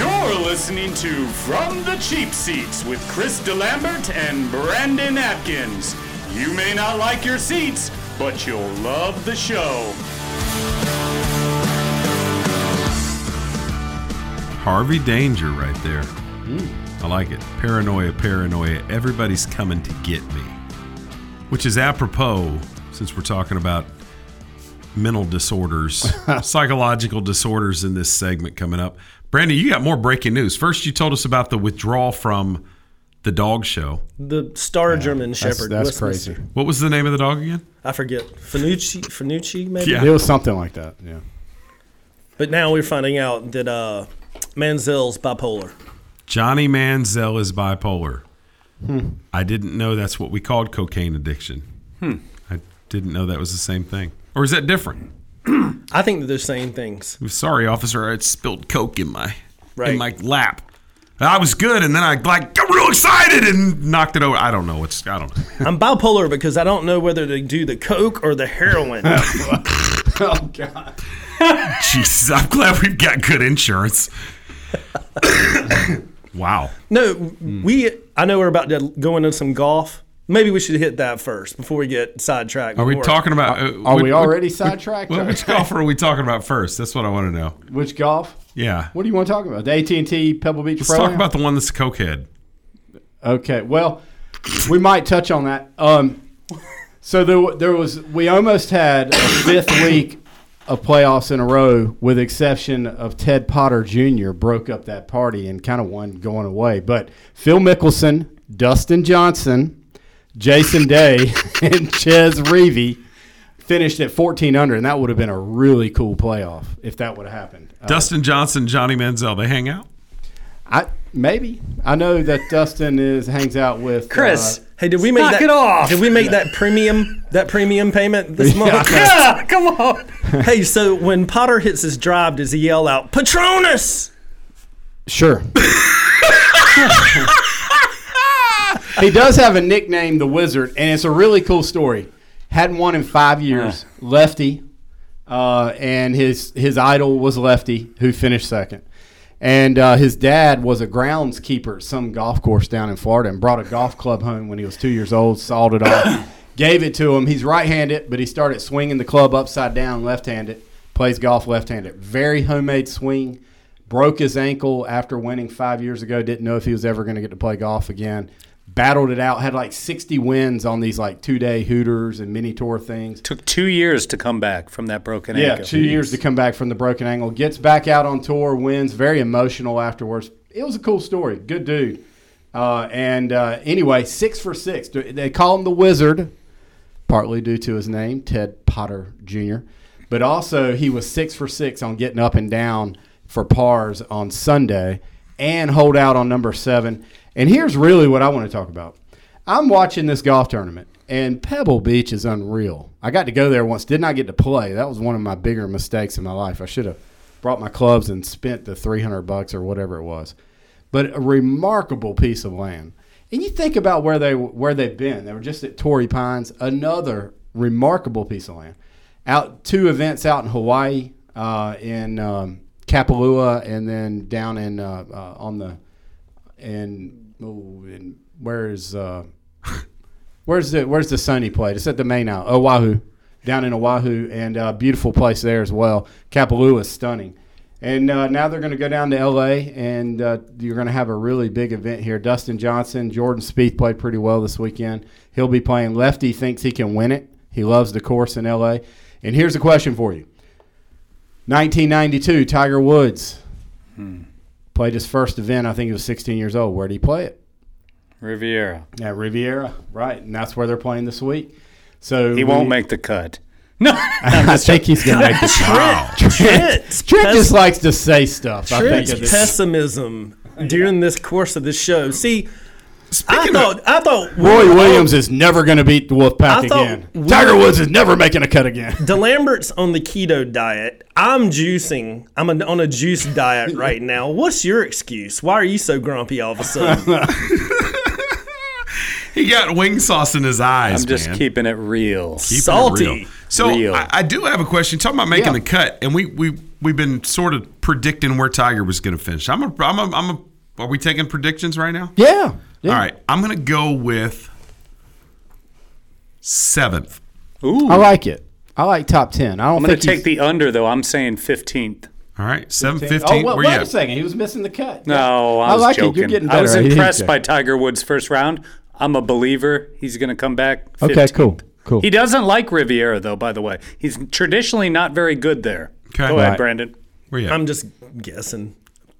You're listening to From the Cheap Seats with Chris DeLambert and Brandon Atkins. You may not like your seats, but you'll love the show. Harvey Danger right there. Hmm. I like it. Paranoia, paranoia. Everybody's coming to get me. Which is apropos since we're talking about mental disorders, (laughs) psychological disorders in this segment coming up. Brandon, you got more breaking news. First, you told us about the withdrawal from the dog show. The star German Shepherd. Westminster. What was the name of the dog again? I forget. Fanucci, Fanucci maybe? Yeah. It was something like that. Yeah. But now we're finding out that uh, Manziel's bipolar. Johnny Manziel is bipolar. Hmm. I didn't know that's what we called cocaine addiction. Hmm. I didn't know that was the same thing. Or is that different? (clears throat) I think that they're saying things. Sorry, officer, I spilled coke in my Right. in my lap. I was good, and then I like got real excited and knocked it over. I don't know what's I don't know. I'm bipolar because I don't know whether to do the coke or the heroin. (laughs) oh God! Jesus, I'm glad we've got good insurance. (coughs) wow. No, we. I know we're about to go into some golf. Maybe we should hit that first before we get sidetracked. Are we More. talking about? uh, Are which- we already which- sidetracked? Well, which golfer are we talking about first? That's what I want to know. Which golf? Yeah. What do you want to talk about? The AT and T Pebble Beach. Let's Pro talk about the one that's a cokehead. Okay. Well, we might touch on that. Um, so there, there was we almost had a fifth week of playoffs in a row, with the exception of Ted Potter Jr. broke up that party and kind of won going away. But Phil Mickelson, Dustin Johnson, Jason Day, (laughs) and Chez Reavie finished at 14 under, and that would have been a really cool playoff if that would have happened. Uh, Dustin Johnson, Johnny Manziel, they hang out. I maybe I know that Dustin is hangs out with Chris, uh, hey, did we make knock that? it off. Did we make that premium that premium payment this (laughs) Yeah. month? Yeah, come on. (laughs) hey, so when Potter hits his drive, does he yell out Patronus? Sure. He does have a nickname, the Wizard, and it's a really cool story. Hadn't won in five years. Lefty, uh, and his his idol was Lefty, who finished second. And uh, his dad was a groundskeeper at some golf course down in Florida, and brought a golf club home when he was two years old. Sawed it off, (coughs) gave it to him. He's right-handed, but he started swinging the club upside down, left-handed. Plays golf left-handed. Very homemade swing broke his ankle after winning five years ago. Didn't know if he was ever going to get to play golf again. Battled it out. Had like 60 wins on these like two day Hooters and mini tour things. Took two years to come back from that broken Yeah, ankle. two years to come back from the broken ankle. Gets back out on tour, wins. Very emotional afterwards. it was a cool story. Good dude. Uh, and uh, anyway, six for six. They call him the Wizard, partly due to his name, Ted Potter Jr. But also, he was six for six on getting up and down for pars on Sunday and hold out on number seven. And here's really what I want to talk about. I'm watching this golf tournament, and Pebble Beach is unreal. I got to go there once, did not get to play. That was one of my bigger mistakes in my life. I should have brought my clubs and spent the 300 bucks or whatever it was. But a remarkable piece of land. And you think about where they where they've been. They were just at Torrey Pines, another remarkable piece of land. Out two events out in Hawaii, uh, in um, Kapalua, and then down in uh, uh, on the in oh, in where's uh, where's the where's the Sony played? It's at the main out Oahu, down in Oahu, and uh, beautiful place there as well. Kapalua is stunning. And uh, now they're going to go down to L.A. and uh, you're going to have a really big event here. Dustin Johnson, Jordan Spieth played pretty well this weekend. He'll be playing. Lefty thinks he can win it. He loves the course in L.A. And here's a question for you: 1992, Tiger Woods Hmm. Played his first event. I think he was 16 years old. Where did he play it? Riviera. Yeah, Riviera, right? And that's where they're playing this week. So He won't make the cut. (laughs) No, (laughs) I think he's going to make the Trent, Trent, Trent's Trent just likes to say stuff. I think Trent's pessimism during this course of the show. See, I thought I thought Roy Williams is never going to beat the Wolfpack I again. we- Tiger Woods is never making a cut again. DeLambert's on the keto diet. I'm juicing. I'm a, on a juice diet right now. What's your excuse? Why are you so grumpy all of a sudden? (laughs) (laughs) He got wing sauce in his eyes. I'm just man. keeping it real. Keeping it real. So Real. I, I do have a question. Talking about making Yeah. the cut, and we we we've been sort of predicting where Tiger was going to finish. I'm a I'm a I'm a. Are we taking predictions right now? Yeah. Yeah. All right. I'm going to go with seventh. Ooh. I like it. I like top 10. I don't I'm going to think take the under though. I'm saying 15th. All right, seven 15th. fifteen. Oh, well, Where wait you a at? second. He was missing the cut. No, I I was like it. You're joking. getting I was (laughs) impressed by Tiger Woods' first round. I'm a believer. He's going to come back. Okay, cool. Cool. He doesn't like Riviera though. By the way, he's traditionally not very good there. Okay. Go ahead, Right. Brandon. Where you at? I'm just guessing.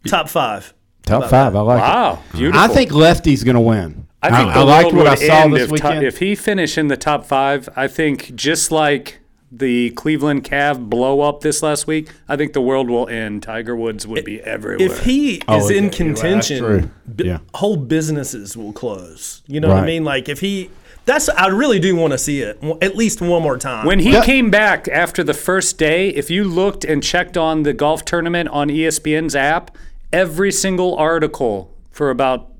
Top five. Top five. I like Wow, it. beautiful. I think Lefty's going to win. I think I, the I liked world what I would saw end this if, Ti- weekend. if he finished in the top five. I think just like the Cleveland Cav blow up this last week, I think the world will end. Tiger Woods would be everywhere. If he Oh, is yeah, in you're right. That's contention, true. bi- Yeah. whole businesses will close. You know what I mean? Like if he, that's I really do want to see it w- at least one more time. When he That- came back after the first day, if you looked and checked on the golf tournament on ESPN's app, every single article for about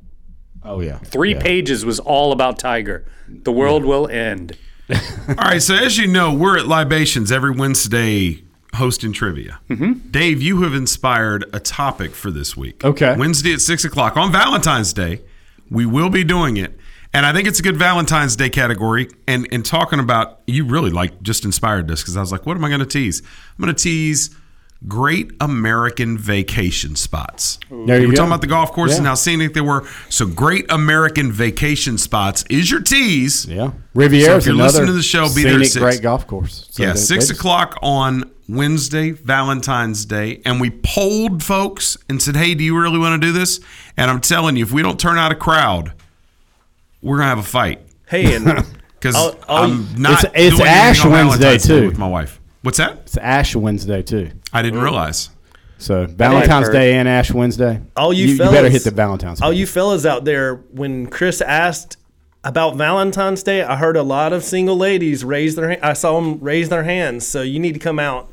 oh, yeah. three Yeah. pages was all about Tiger. The world will end. All right. So as you know, we're at Libations every Wednesday hosting trivia. Mm-hmm. Dave, you have inspired a topic for this week. Okay. Wednesday at six o'clock on Valentine's Day, we will be doing it. And I think it's a good Valentine's Day category. And and talking about you really like just inspired this because I was like, what am I going to tease? I'm going to tease great American vacation spots. There we you were go. talking about the golf courses Yeah. and how scenic they were. So great American vacation spots is your tease. Yeah. Riviera So if you're listening to the show, be there scenic, six. great golf course. So yeah, they- six they just- o'clock on Wednesday, Valentine's Day, and we polled folks and said, "Hey, do you really want to do this?" And I'm telling you, if we don't turn out a crowd, we're gonna have a fight hey, and because (laughs) I'll- I'll- I'm not. It's- it's doing Ash Wednesday, too. with my wife. What's that? It's Ash Wednesday, too. I didn't mm. realize. So Valentine's. Day and Ash Wednesday. all you, you, fellas, better hit the Valentine's. All you fellas out there, when Chris asked about Valentine's Day, I heard a lot of single ladies raise their. I saw them raise their hands. So you need to come out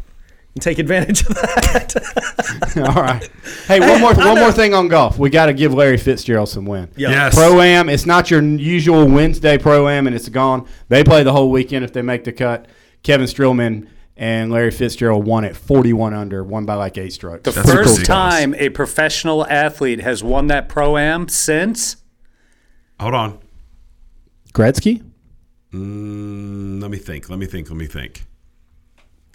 and take advantage of that. (laughs) All right. Hey, one more (laughs) one more thing on golf. We got to give Larry Fitzgerald some win. Yeah. Yes. Pro am. It's not your usual Wednesday pro am, and it's gone. They play the whole weekend if they make the cut. Kevin Streelman and Larry Fitzgerald won at 41 under, won by like eight strokes. The That's first ridiculous. time a professional athlete has won that pro am since Hold on. Gretzky. Mm, let me think. Let me think. Let me think.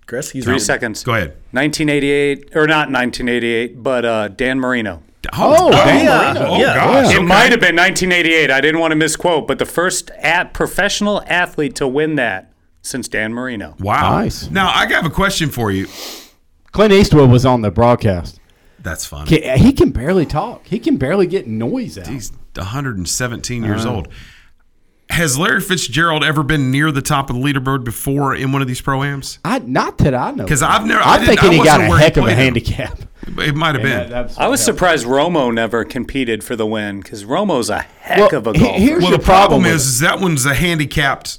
Gretzky's three on- seconds. Go ahead. 1988 or not 1988, but uh, Dan Marino. Oh, Dan yeah. Marino. Oh Yeah. gosh. It okay. might have been 1988. I didn't want to misquote, but the first at professional athlete to win that since Dan Marino. Wow. Nice. Now I have a question for you. Clint Eastwood was on the broadcast. That's funny. He can barely talk. He can barely get noise out. He's 117 years Uh. old. Has Larry Fitzgerald ever been near the top of the leaderboard before in one of these proams? I not that I know. Because I've never. I I'm thinking he got a where he heck of a him. handicap. It might have And been. that- I was what surprised Romo never competed for the win because Romo's a heck Well, of a golfer. here's well, the problem problem is, is that one's a handicapped.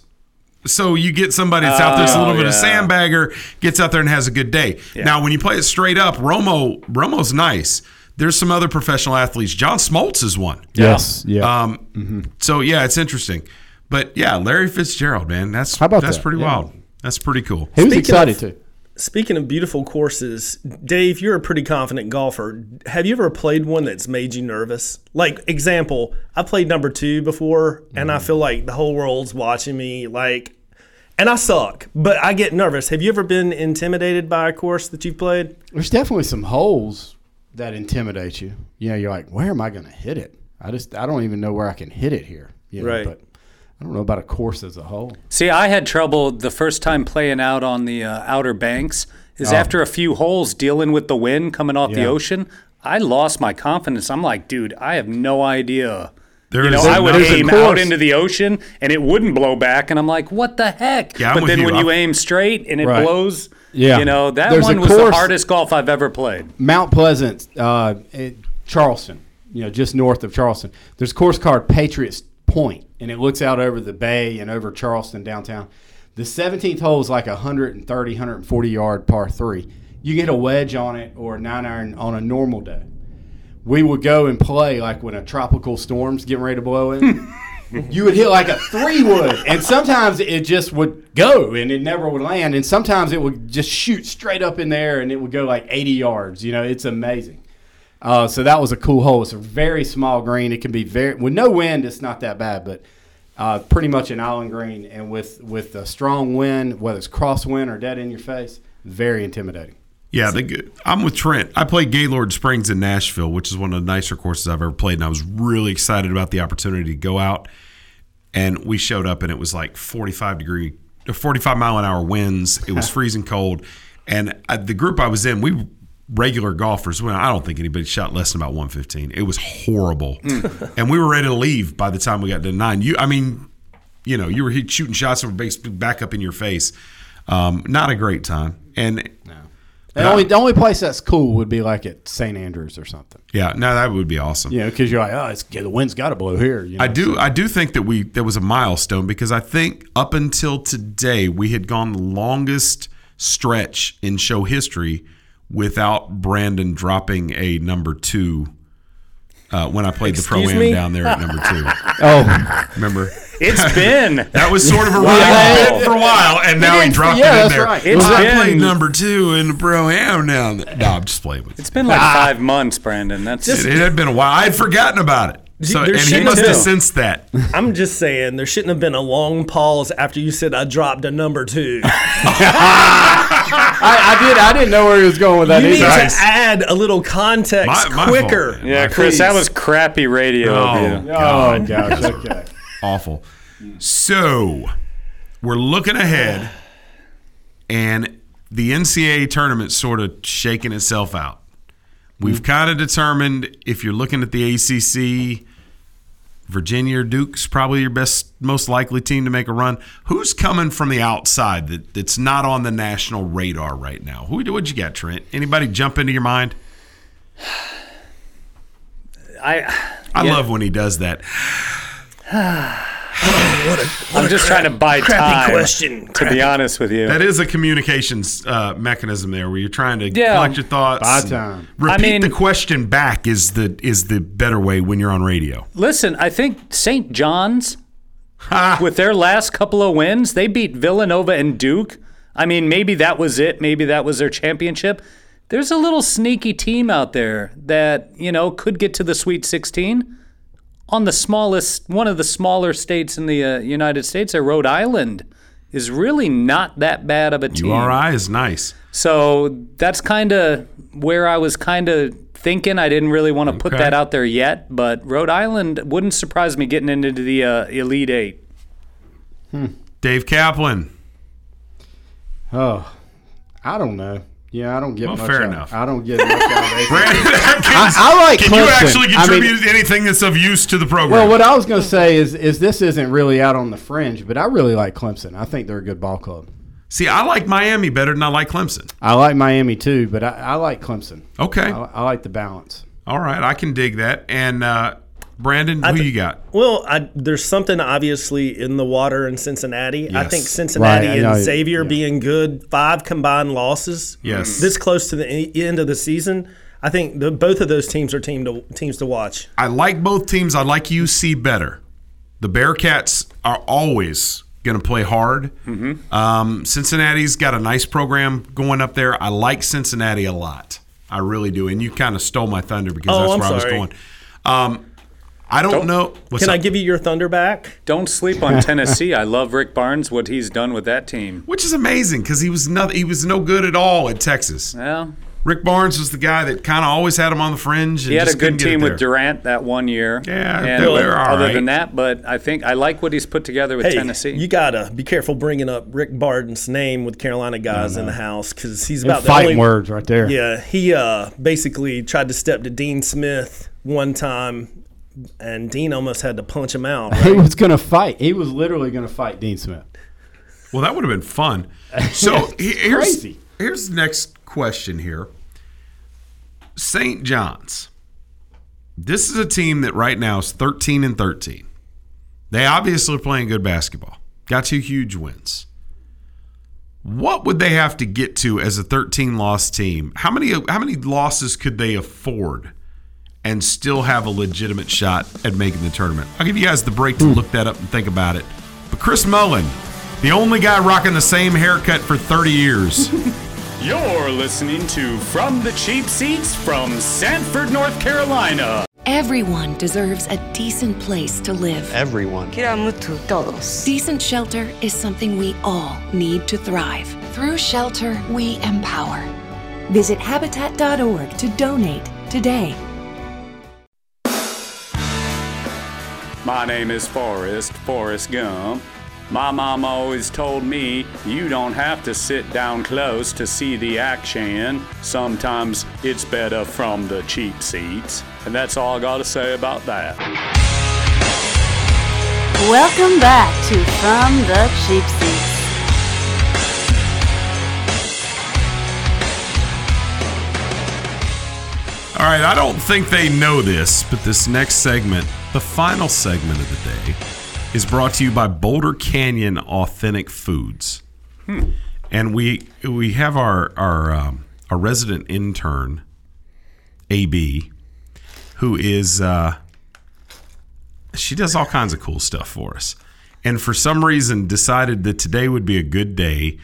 So you get somebody that's out there, that's a little Oh, bit of yeah. sandbagger, gets out there and has a good day. Yeah. Now, when you play it straight up, Romo, Romo's nice. There's some other professional athletes. John Smoltz is one. Yes. Yeah. Um, So yeah, it's interesting. But yeah, Larry Fitzgerald, man, that's How about that's that? pretty Yeah. wild. That's pretty cool. he was Speaking excited of- too. Speaking of beautiful courses, Dave, you're a pretty confident golfer. Have you ever played one that's made you nervous? Like, example, I played number two before, and Mm. I feel like the whole world's watching me. Like, and I suck, but I get nervous. Have you ever been intimidated by a course that you've played? There's definitely some holes that intimidate you. You know, you're like, where am I going to hit it? I just, I don't even know where I can hit it here. You know, Right. But I don't know about a course as a whole. See, I had trouble the first time playing out on the uh, Outer Banks. Is Oh. after a few holes dealing with the wind coming off the ocean, I lost my confidence. I'm like, dude, I have no idea. There you know, is- I would aim out into the ocean and it wouldn't blow back, and I'm like, what the heck? Yeah, I'm but then you. when you I've- aim straight and it Right. blows, Yeah. you know, that There's one was the hardest golf I've ever played. Mount Pleasant, uh, Charleston, you know, just north of Charleston. There's a course called Patriots Point, and it looks out over the bay and over Charleston downtown. The 17th hole is like a 130, 140 yard par three. You get a wedge on it or a nine iron on a normal day. We would go and play like when a tropical storm's getting ready to blow in. (laughs) you would hit like a three wood, and sometimes it just would go and it never would land, and sometimes it would just shoot straight up in there and it would go like 80 yards. You know, it's amazing. Uh, so that was a cool hole. It's a very small green. It can be very with no wind. It's not that bad, but uh, pretty much an island green, and with with a strong wind, whether it's crosswind or dead in your face, very intimidating. Yeah, the, I'm with Trent. I played Gaylord Springs in Nashville, which is one of the nicer courses I've ever played, and I was really excited about the opportunity to go out. And we showed up, and it was like 45 degree, 45 mile an hour winds. It was (laughs) freezing cold, and I, the group I was in, we regular golfers. Well, I don't think anybody shot less than about 115. It was horrible, and we were ready to leave by the time we got to nine. You, I mean, you know, you were shooting shots that were bas- back up in your face. Um, not a great time, and. The only the only place that's cool would be like at St. Andrews or something. Yeah, no, that would be awesome. You know, because you're like, oh, it's, yeah, the wind's got to blow here. You know? I do I do think that we there was a milestone because I think up until today we had gone the longest stretch in show history without Brandon dropping a number two uh, when I played the pro am down there at number two. (laughs) Oh, Remember? It's been. (laughs) That was sort of a Wow. running for a while, and now he dropped yeah, it in that's there. right. Well, It's I been- played number two in the pro am down there. No, I'm just playing with you. It's been like five months, Brandon. That's It, it had been a while. I had forgotten about it. So, There and he must have have sensed that. (laughs) I'm just saying there shouldn't have been a long pause after you said I dropped a number two. I, I did. I didn't know where he was going with that you need either. to add a little context My- my quicker. fault. yeah, Chris, that was crappy radio Oh, of you. Oh gosh. Okay. awful. So we're looking ahead, and the NCAA tournament's sort of shaking itself out. We've mm. kind of determined if you're looking at the ACC, Virginia or Duke's probably your best, most likely team to make a run. Who's coming from the outside that, that's not on the national radar right now? Who what'd you got, Trent? Anybody jump into your mind? I I Yeah. love when he does that. (sighs) (sighs) (sighs) (sighs) I'm just trying to buy time. question. To be honest with you, That is a communications uh, mechanism there, where you're trying to Yeah. collect your thoughts. Buy time. Repeat I mean- the question back is the is the better way when you're on radio. listen. I think St. John's, with their last couple of wins, they beat Villanova and Duke. I mean, maybe that was it. Maybe that was their championship. There's a little sneaky team out there that you know could get to the Sweet 16 on the smallest, one of the smaller states in the uh, United States. Rhode Island is really not that bad of a team. URI is nice. So that's kind of where I was kind of thinking. I didn't really want to put that out there yet, but Rhode Island wouldn't surprise me getting into the uh, Elite Eight. Dave Kaplan. Oh, I don't know. Yeah, I don't get Well, much. fair out, enough. I don't get much out of (laughs) ACC. Brandon Atkins, I, I like Can Clemson. you actually I mean- contribute anything that's of use to the program? Well, what I was going to say is, is this isn't really out on the fringe, but I really like Clemson. I think they're a good ball club. See, I like Miami better than I like Clemson. I like Miami too, but I, I like Clemson. Okay. I, I like the balance. All right, I can dig that. And uh, Brandon, who you got? Well, I, there's something obviously in the water in Cincinnati. Yes. I think Cincinnati Right, I and know. Xavier being good, five combined losses. Yes. This close to the end of the season, I think the, both of those teams are team to, teams to watch. I like both teams. I like UC better. The Bearcats are always going to play hard. Mm-hmm. Um, Cincinnati's got a nice program going up there. I like Cincinnati a lot. I really do. And you kind of stole my thunder because Oh, that's I'm where I was sorry. going. Um, I don't, Don't- know. What's Can I give you your thunder back? Don't sleep on Tennessee. I love Rick Barnes, what he's done with that team. Which is amazing because he was no, he was no good at all at Texas. Well, Rick Barnes was the guy that kind of always had him on the fringe. And he had a just couldn't good team with Durant that one year. Yeah, and they were all other right. than that, but I think I like what he's put together with hey, Tennessee. you gotta be careful bringing up Rick Barnes' name with Carolina guys in the house because he's about the fighting only, words right there. Yeah, he uh, basically tried to step to Dean Smith one time, and Dean almost had to punch him out. (laughs) He was going to fight. He was literally going to fight Dean Smith. Well, that would have been fun. (laughs) So here's crazy. here's the next question here. St. John's. This is a team that right now is 13 and 13. They obviously are playing good basketball. Got two huge wins. What would they have to get to as a 13 loss team? How many how many losses could they afford and still have a legitimate shot at making the tournament? I'll give you guys the break to look that up and think about it. But Chris Mullin, the only guy rocking the same haircut for 30 years. (laughs) You're listening to From the Cheap Seats from Sanford, North Carolina. Everyone deserves a decent place to live. Everyone. todos. Decent shelter is something we all need to thrive. Through shelter, we empower. Visit habitat.org to donate today. My name is Forrest, Forrest Gump. My mom always told me you don't have to sit down close to see the action. Sometimes it's better from the cheap seats. And that's all I gotta say about that. Welcome back to From the Cheap Seats. All right, I don't think they know this, but this next segment, the final segment of the day, is brought to you by Boulder Canyon Authentic Foods. And we we have our our um, our resident intern, AB, who is uh, she does all kinds of cool stuff for us, and for some reason decided that today would be a good day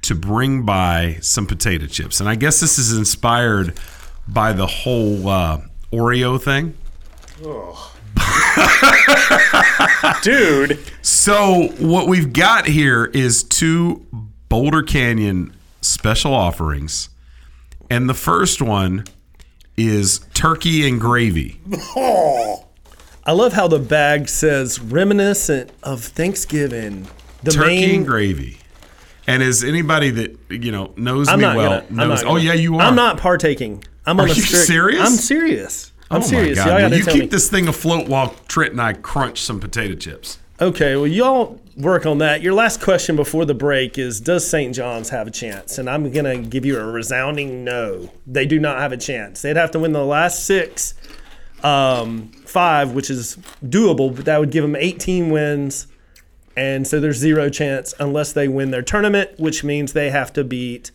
to bring by some potato chips. And I guess this is inspired by the whole uh, Oreo thing. (laughs) Dude. So what we've got here is two Boulder Canyon special offerings. And the first one is turkey and gravy. Oh. (laughs) I love how the bag says reminiscent of Thanksgiving. The turkey main, and gravy. And as anybody that you know knows I'm me well gonna, knows, oh yeah, you are. I'm not partaking. I'm Are on a you strict, serious? I'm serious. I'm oh serious. My Y'all God. gotta Well, you tell keep me. this thing afloat while Trent and I crunch some potato chips. Okay, well, y'all work on that. Your last question before the break is Does St. John's have a chance? And I'm going to give you a resounding no. They do not have a chance. They'd have to win the last six, um, five, which is doable, but that would give them 18 wins. And so there's zero chance unless they win their tournament, which means they have to beat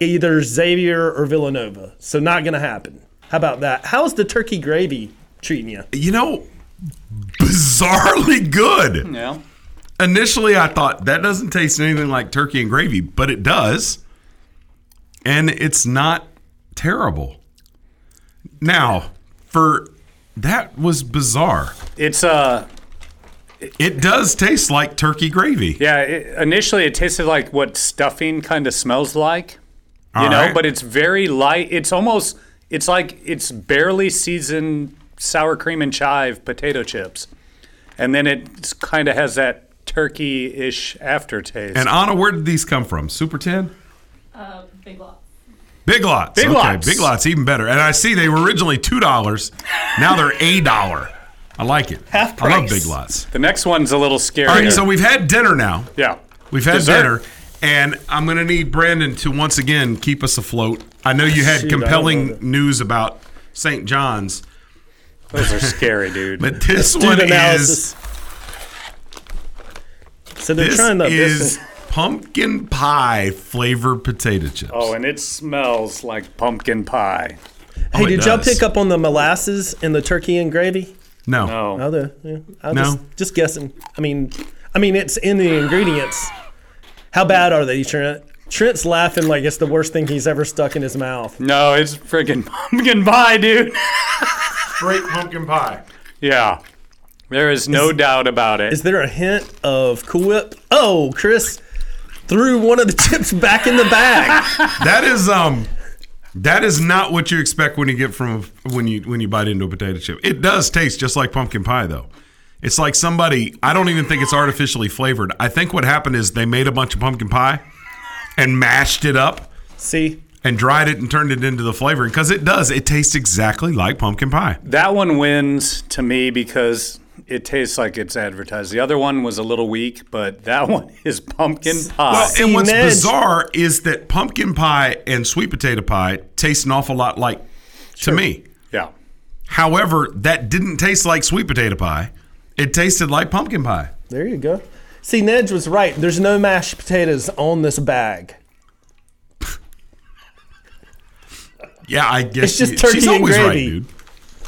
either Xavier or Villanova. So not going to happen. How about that? How's the turkey gravy treating you? You know, bizarrely good. Yeah. Initially, I thought that doesn't taste anything like turkey and gravy, but it does. And it's not terrible. Now, for that was bizarre. It's uh It does taste like turkey gravy. yeah, it, initially it tasted like what stuffing kind of smells like. You All know, right. but it's very light. It's almost it's like it's barely seasoned sour cream and chive potato chips. And then it kind of has that turkey-ish aftertaste. And Anna, where did these come from? Super 10? Uh, big lots. Big Lots. Big okay, Lots. Big Lots even better. And I see they were originally two dollars. Now they're a dollar. I like it. Half price. I love. Big Lots. The next one's a little scary. All right, so we've had dinner now. yeah, We've had Dessert. dinner, and I'm going to need Brandon to once again keep us afloat. I know you had Shoot, I don't know compelling news about St. John's, Those are scary, dude. (laughs) but this Astute one analysis. is So they're this trying to is pumpkin pie flavored potato chips. oh, and it smells like pumpkin pie. Oh, Hey, it did y'all pick up on the molasses and the turkey and gravy? no. No. Oh, the, yeah. I No. Just, just guessing. I mean, I mean, it's in the ingredients. How bad are they, Trent? Trent's laughing like it's the worst thing he's ever stuck in his mouth. No, it's freaking (laughs) pumpkin pie, dude. Straight pumpkin pie. yeah. There is no doubt about it. Is there a hint of Cool Whip? Oh, Chris threw one of the (laughs) chips back in the bag. That is um that is not what you expect when you get from when you when you bite into a potato chip. It does taste just like pumpkin pie though. It's like somebody I don't even think it's artificially flavored. I think what happened is they made a bunch of pumpkin pie and mashed it up See, and dried it and turned it into the flavoring because it does. It tastes exactly like pumpkin pie. That one wins to me because it tastes like it's advertised. The other one was a little weak, but that (laughs) one is pumpkin pie. Well, and what's bizarre is that pumpkin pie and sweet potato pie taste an awful lot like to me. yeah. However, that didn't taste like sweet potato pie. It tasted like pumpkin pie. there you go. See, Nedge was right. There's no mashed potatoes on this bag. Yeah, I guess It's just she- turkey she's and always right, gravy. dude.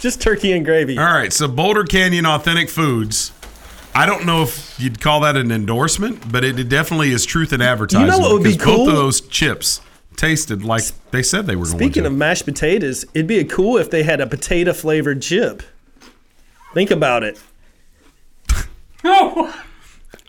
Just turkey and gravy. All right, so Boulder Canyon Authentic Foods. I don't know if you'd call that an endorsement, but it definitely is truth in advertising. You know what would be because Both of those chips tasted like they said they were going Speaking of mashed potatoes, it'd be cool if they had a potato flavored chip. Think about it. No. (laughs) (laughs)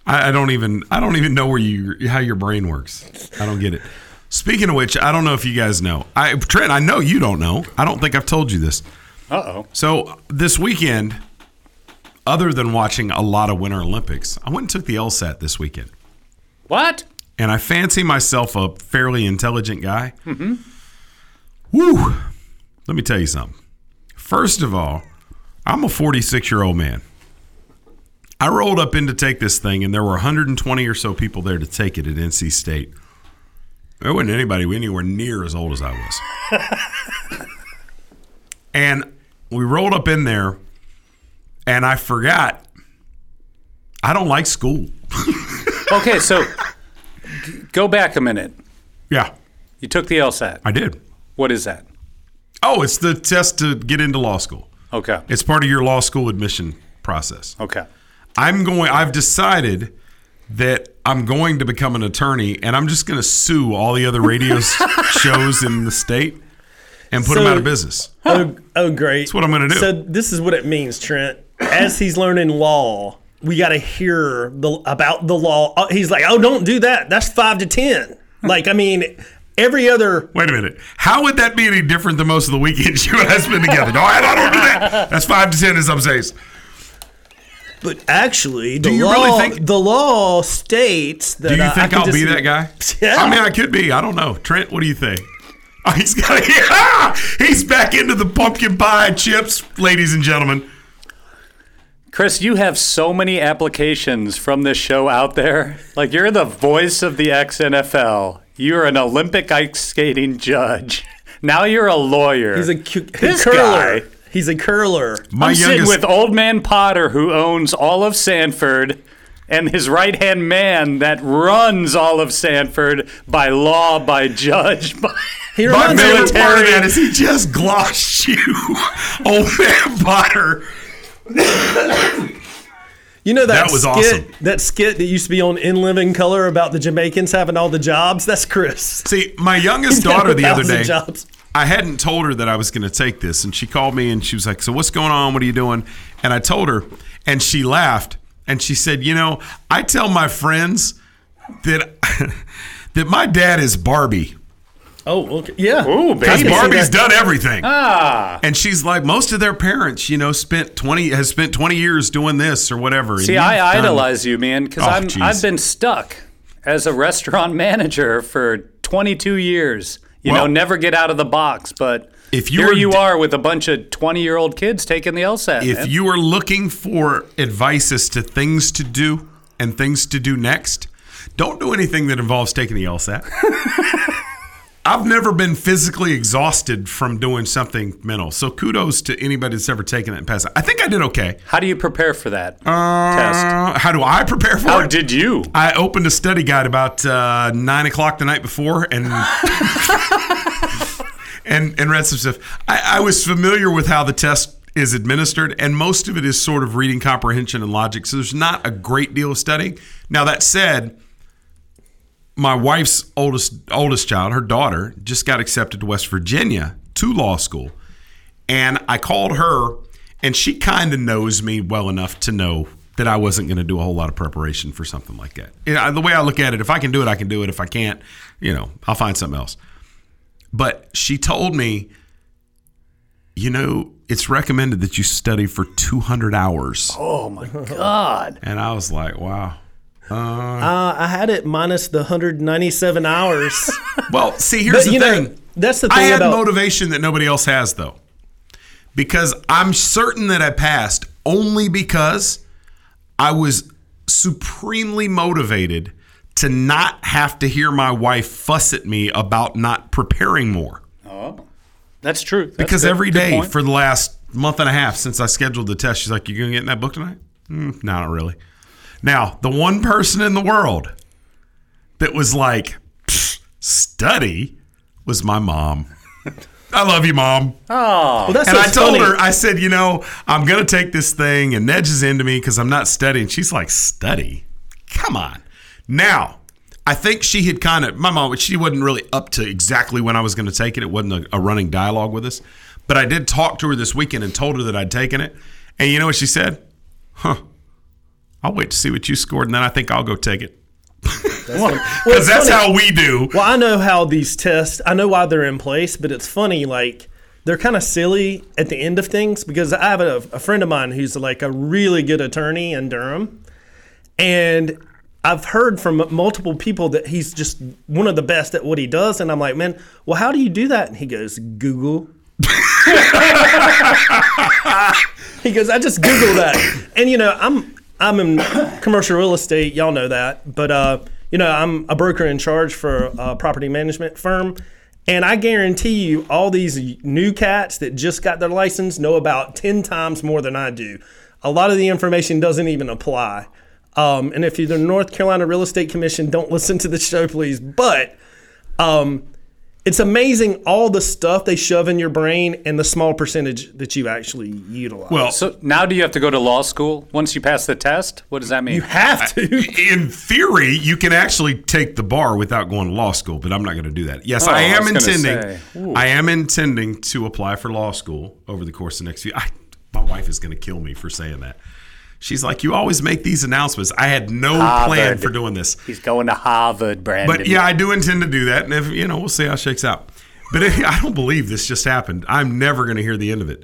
I, I don't even I don't even know where you how your brain works. I don't get it. Speaking of which, I don't know if you guys know. I Trent, I know you don't know. I don't think I've told you this. Uh oh. So this weekend, other than watching a lot of Winter Olympics, I went and took the LSAT this weekend. What? And I fancy myself a fairly intelligent guy. Mm-hmm. Woo! Let me tell you something. First of all, I'm a 46 year old man. I rolled up in to take this thing, and there were 120 or so people there to take it at NC State. There wasn't anybody anywhere near as old as I was. (laughs) and we rolled up in there, and I forgot I don't like school. (laughs) Okay, so go back a minute. Yeah, You took the LSAT. I did. What is that? Oh, it's the test to get into law school. Okay. It's part of your law school admission process. Okay. I'm going I've decided that I'm going to become an attorney and I'm just going to sue all the other radio (laughs) shows in the state and put them out of business. Oh, oh, great. That's what I'm gonna do. So this is what it means, Trent. As he's learning law, we got to hear the about the law. Uh, He's like, "Oh, don't do that. That's five to ten. Like, I mean, every other. Wait a minute. How would that be any different than most of the weekends you and I spend together? No, I don't do that. That's 5 to 10 in some states. But actually, the Do you law, really think- the law states that Do you uh, I think I'll just- be that guy? (laughs) Yeah. I mean, I could be. I don't know. Trent, what do you think? (laughs) Oh, he's got. Yeah, (laughs) he's back into the pumpkin pie chips, ladies and gentlemen. Chris, you have so many applications from this show out there. Like you're the voice of the ex NFL. You're an Olympic ice skating judge. Now you're a lawyer. He's a, cu- This curler. guy. He's a curler. I'm sitting with old man Potter, who owns all of Sanford, and his right hand man that runs all of Sanford by law, by judge, (laughs) by, He My reminds me favorite part of that is he just glossed you, (laughs) old man Potter. You know that, That was skit, awesome. That skit that used to be on In Living Color about the Jamaicans having all the jobs. That's Chris. See, my (laughs) youngest daughter the other day, jobs. I hadn't told her that I was going to take this, and she called me and she was like, "So what's going on? What are you doing?" And I told her, and she laughed and she said, "You know, I tell my friends that (laughs) that my dad is Barbie." Oh, okay. Yeah. Ooh, Because baby. Barbie's done everything. Ah. And she's like, most of their parents, you know, spent twenty has spent twenty years doing this or whatever. See, you've I done- idolize you, man, because Oh, I'm jeez. I've been stuck as a (laughs) restaurant manager for 22 years. You know, never get out of the box. But If you here you are with a bunch of 20 year old kids taking the LSAT. If man. you are looking for advice as to things to do and things to do next, don't do anything that involves taking the LSAT. (laughs) I've never been physically exhausted from doing something mental. So kudos to anybody that's ever taken it and passed it. I think I did okay. How do you prepare for that Uh, test? How do I prepare for How it? did you? I opened a study guide about uh, nine o'clock the night before and (laughs) and and read some stuff. I, I was familiar with how the test is administered, and most of it is sort of reading comprehension and logic. So there's not a great deal of studying. Now that said, my wife's oldest oldest child, her daughter, just got accepted to West Virginia to law school, and I called her, and she kind of knows me well enough to know that I wasn't going to do a whole lot of preparation for something like that. You know, the way I look at it, if I can do it, I can do it. If I can't, you know, I'll find something else. But she told me, you know, it's recommended that you study for 200 hours. Oh my God. And I was like, wow. Uh, Uh, I had it minus the 197 hours. (laughs) well, see, here's But, the you know, thing. that's the thing. I had about motivation that nobody else has, though, because I'm certain that I passed only because I was supremely motivated to not have to hear my wife fuss at me about not preparing more. Oh, that's true. That's because good. every Good day point. for the last month and a half since I scheduled the test, she's like, "You gonna get in that book tonight?" Mm, no, not really. Now, the one person in the world that was like, "Study," was my mom. (laughs) I love you, mom. Oh, Well, that's and I told funny. her, I said, you know, I'm gonna take this thing, and Nedge is into me because I'm not studying. She's like, study? Come on. Now, I think she had kind of my mom. She wasn't really up to exactly when I was going to take it. It wasn't a, a running dialogue with us, but I did talk to her this weekend and told her that I'd taken it. And you know what she said? Huh. I'll wait to see what you scored, and then I think I'll go take it. (laughs) Well, Because it's that's how we do. Well, I know how these tests. I know why they're in place, but it's funny. Like they're kind of silly at the end of things because I have a, a friend of mine who's like a really good attorney in Durham, and I've heard from multiple people that he's just one of the best at what he does. And I'm like, man, well, how do you do that? And he goes, Google. (laughs) he goes, I just Google that, and you know, I'm I'm in commercial real estate. Y'all know that, but uh, you know, I'm a broker in charge for a property management firm, and I guarantee you, all these new cats that just got their license know about ten times more than I do. A lot of the information doesn't even apply. Um, and if you're the North Carolina Real Estate Commission, don't listen to the show, please. But um, it's amazing all the stuff they shove in your brain and the small percentage that you actually utilize. Well, so now do you have to go to law school once you pass the test? What does that mean? You have to. In theory, you can actually take the bar without going to law school, but I'm not going to do that. Yes, Oh, I I am was gonna intending. I am intending to apply for law school over the course of the next few. I, my wife is going to kill me for saying that. She's like, "You always make these announcements." I had no plan for doing this. He's going to Harvard, Brandon. But yeah, I do intend to do that, and if you know, we'll see how it shakes out. But (laughs) I don't believe this just happened. I'm never going to hear the end of it.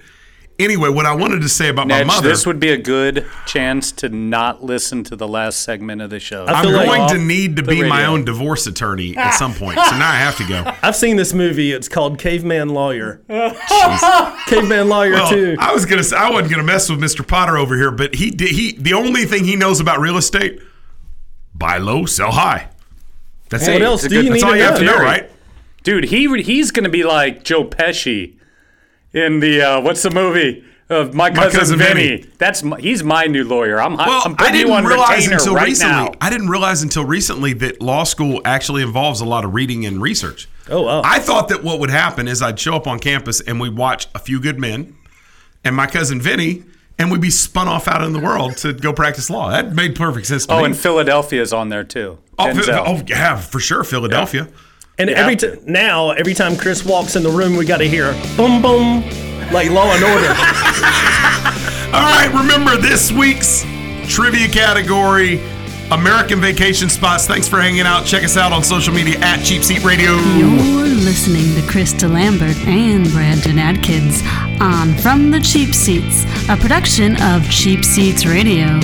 Anyway, what I wanted to say about my mother. this would be a good chance to not listen to the last segment of the show. I'm going to need to The be my own divorce attorney at some point, so now I have to go. (laughs) I've seen this movie. It's called Caveman Lawyer. Caveman Lawyer Well, too. I was gonna. say I wasn't gonna mess with Mr. Potter over here, but he did. He the only thing he knows about real estate: buy low, sell high. That's Hey, it. it's a good- That's all you have to know, right? Dude, he he's going to be like Joe Pesci in the uh, what's the movie of my cousin, Cousin Vinny. Vinny. That's my, he's my new lawyer. I'm Well, I'm I didn't realize retainer until right recently. now. I didn't realize until recently that law school actually involves a lot of reading and research. Oh wow! I thought that what would happen is I'd show up on campus and we'd watch A Few Good Men and my cousin Vinny, and we'd be spun off out in the world to go practice law. That made perfect sense to Oh, me. and Philadelphia's on there too. Oh, oh, yeah, for sure, Philadelphia. And You every have t- now, every time Chris walks in the room, we got to hear boom boom, like Law and Order. (laughs) All right, remember this week's trivia category American vacation spots. Thanks for hanging out. Check us out on social media at Cheap Seat Radio. You're listening to Chris DeLambert and Brandon Atkins on From the Cheap Seats, a production of Cheap Seats Radio.